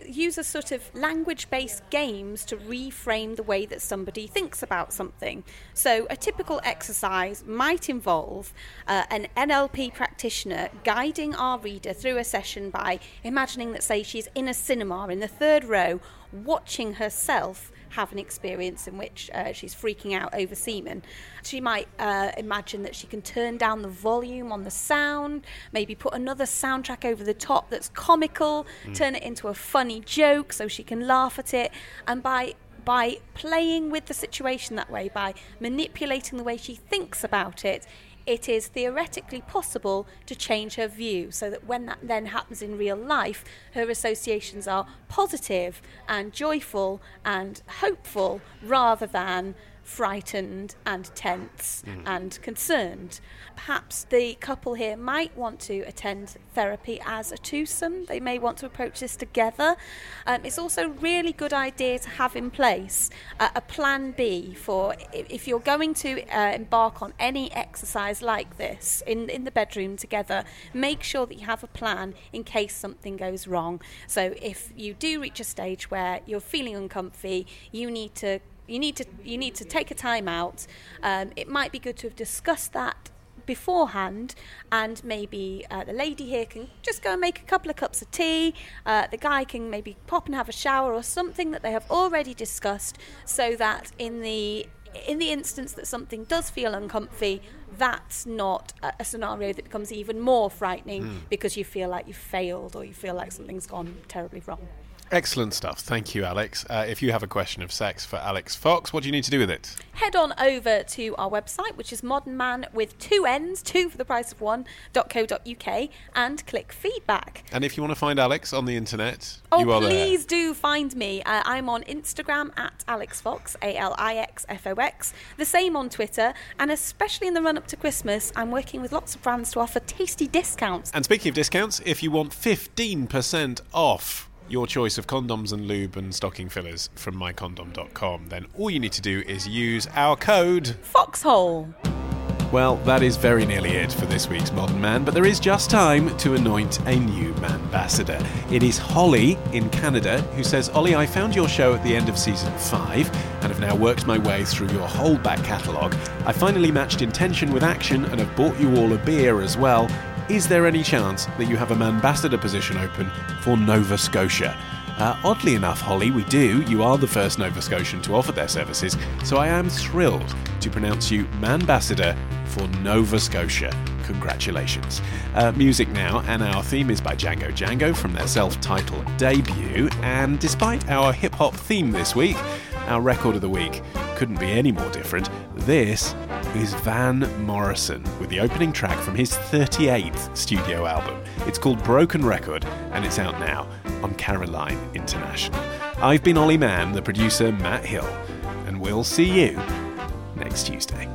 Uses sort of language based games to reframe the way that somebody thinks about something. So, a typical exercise might involve uh, an NLP practitioner guiding our reader through a session by imagining that, say, she's in a cinema in the third row, watching herself have an experience in which uh, she's freaking out over semen. She might uh, imagine that she can turn down the volume on the sound, maybe put another soundtrack over the top that's comical, turn it into a funny joke so she can laugh at it, and by by playing with the situation that way, by manipulating the way she thinks about it, it is theoretically possible to change her view so that when that then happens in real life, her associations are positive and joyful and hopeful rather than frightened and tense and concerned. Perhaps the couple here might want to attend therapy as a twosome. They may want to approach this together. Um, it's also a really good idea to have in place uh, a plan B for if you're going to uh, embark on any exercise like this in, in the bedroom together, make sure that you have a plan in case something goes wrong. So if you do reach a stage where you're feeling uncomfy, you need to you need to you need to take a time out. Um, it might be good to have discussed that beforehand, and maybe uh, the lady here can just go and make a couple of cups of tea. Uh, the guy can maybe pop and have a shower or something that they have already discussed, so that in the in the instance that something does feel uncomfy, that's not a, a scenario that becomes even more frightening because you feel like you've failed or you feel like something's gone terribly wrong. Excellent stuff. Thank you, Alix. Uh, if you have a question of sex for Alix Fox, what do you need to do with it? head on over to our website, which is Modern Mann with two N's, two for the price of one, .co.uk, and click feedback. And if you want to find Alix on the internet, Oh, you are please do find me. Uh, I'm on Instagram at Alix Fox, A L I X F O X. The same on Twitter, and especially in the run up to Christmas, I'm working with lots of brands to offer tasty discounts. And speaking of discounts, if you want 15% off your choice of condoms and lube and stocking fillers from mycondom.com, then all you need to do is use our code Foxhole. Well, that is very nearly it for this week's Modern Mann, but there is just time to anoint a new ambassador. It is Holly in Canada who says, Ollie, I found your show at the end of season 5 and have now worked my way through your whole back catalogue. I finally matched intention with action and have bought you all a beer as well. Is there any chance that you have a ambassador position open for Nova Scotia? Uh, oddly enough, Holly, we do. You are the first Nova Scotian to offer their services, so I am thrilled to pronounce you Manbassador for Nova Scotia. Congratulations. Uh, music now, and our theme is by Django Django from their self titled debut. And despite our hip hop theme this week, our record of the week couldn't be any more different. This is Van Morrison with the opening track from his 38th studio album. It's called Broken Record, and it's out now on Caroline International. I've been Ollie Mann, the producer Matt Hill, and we'll see you next Tuesday.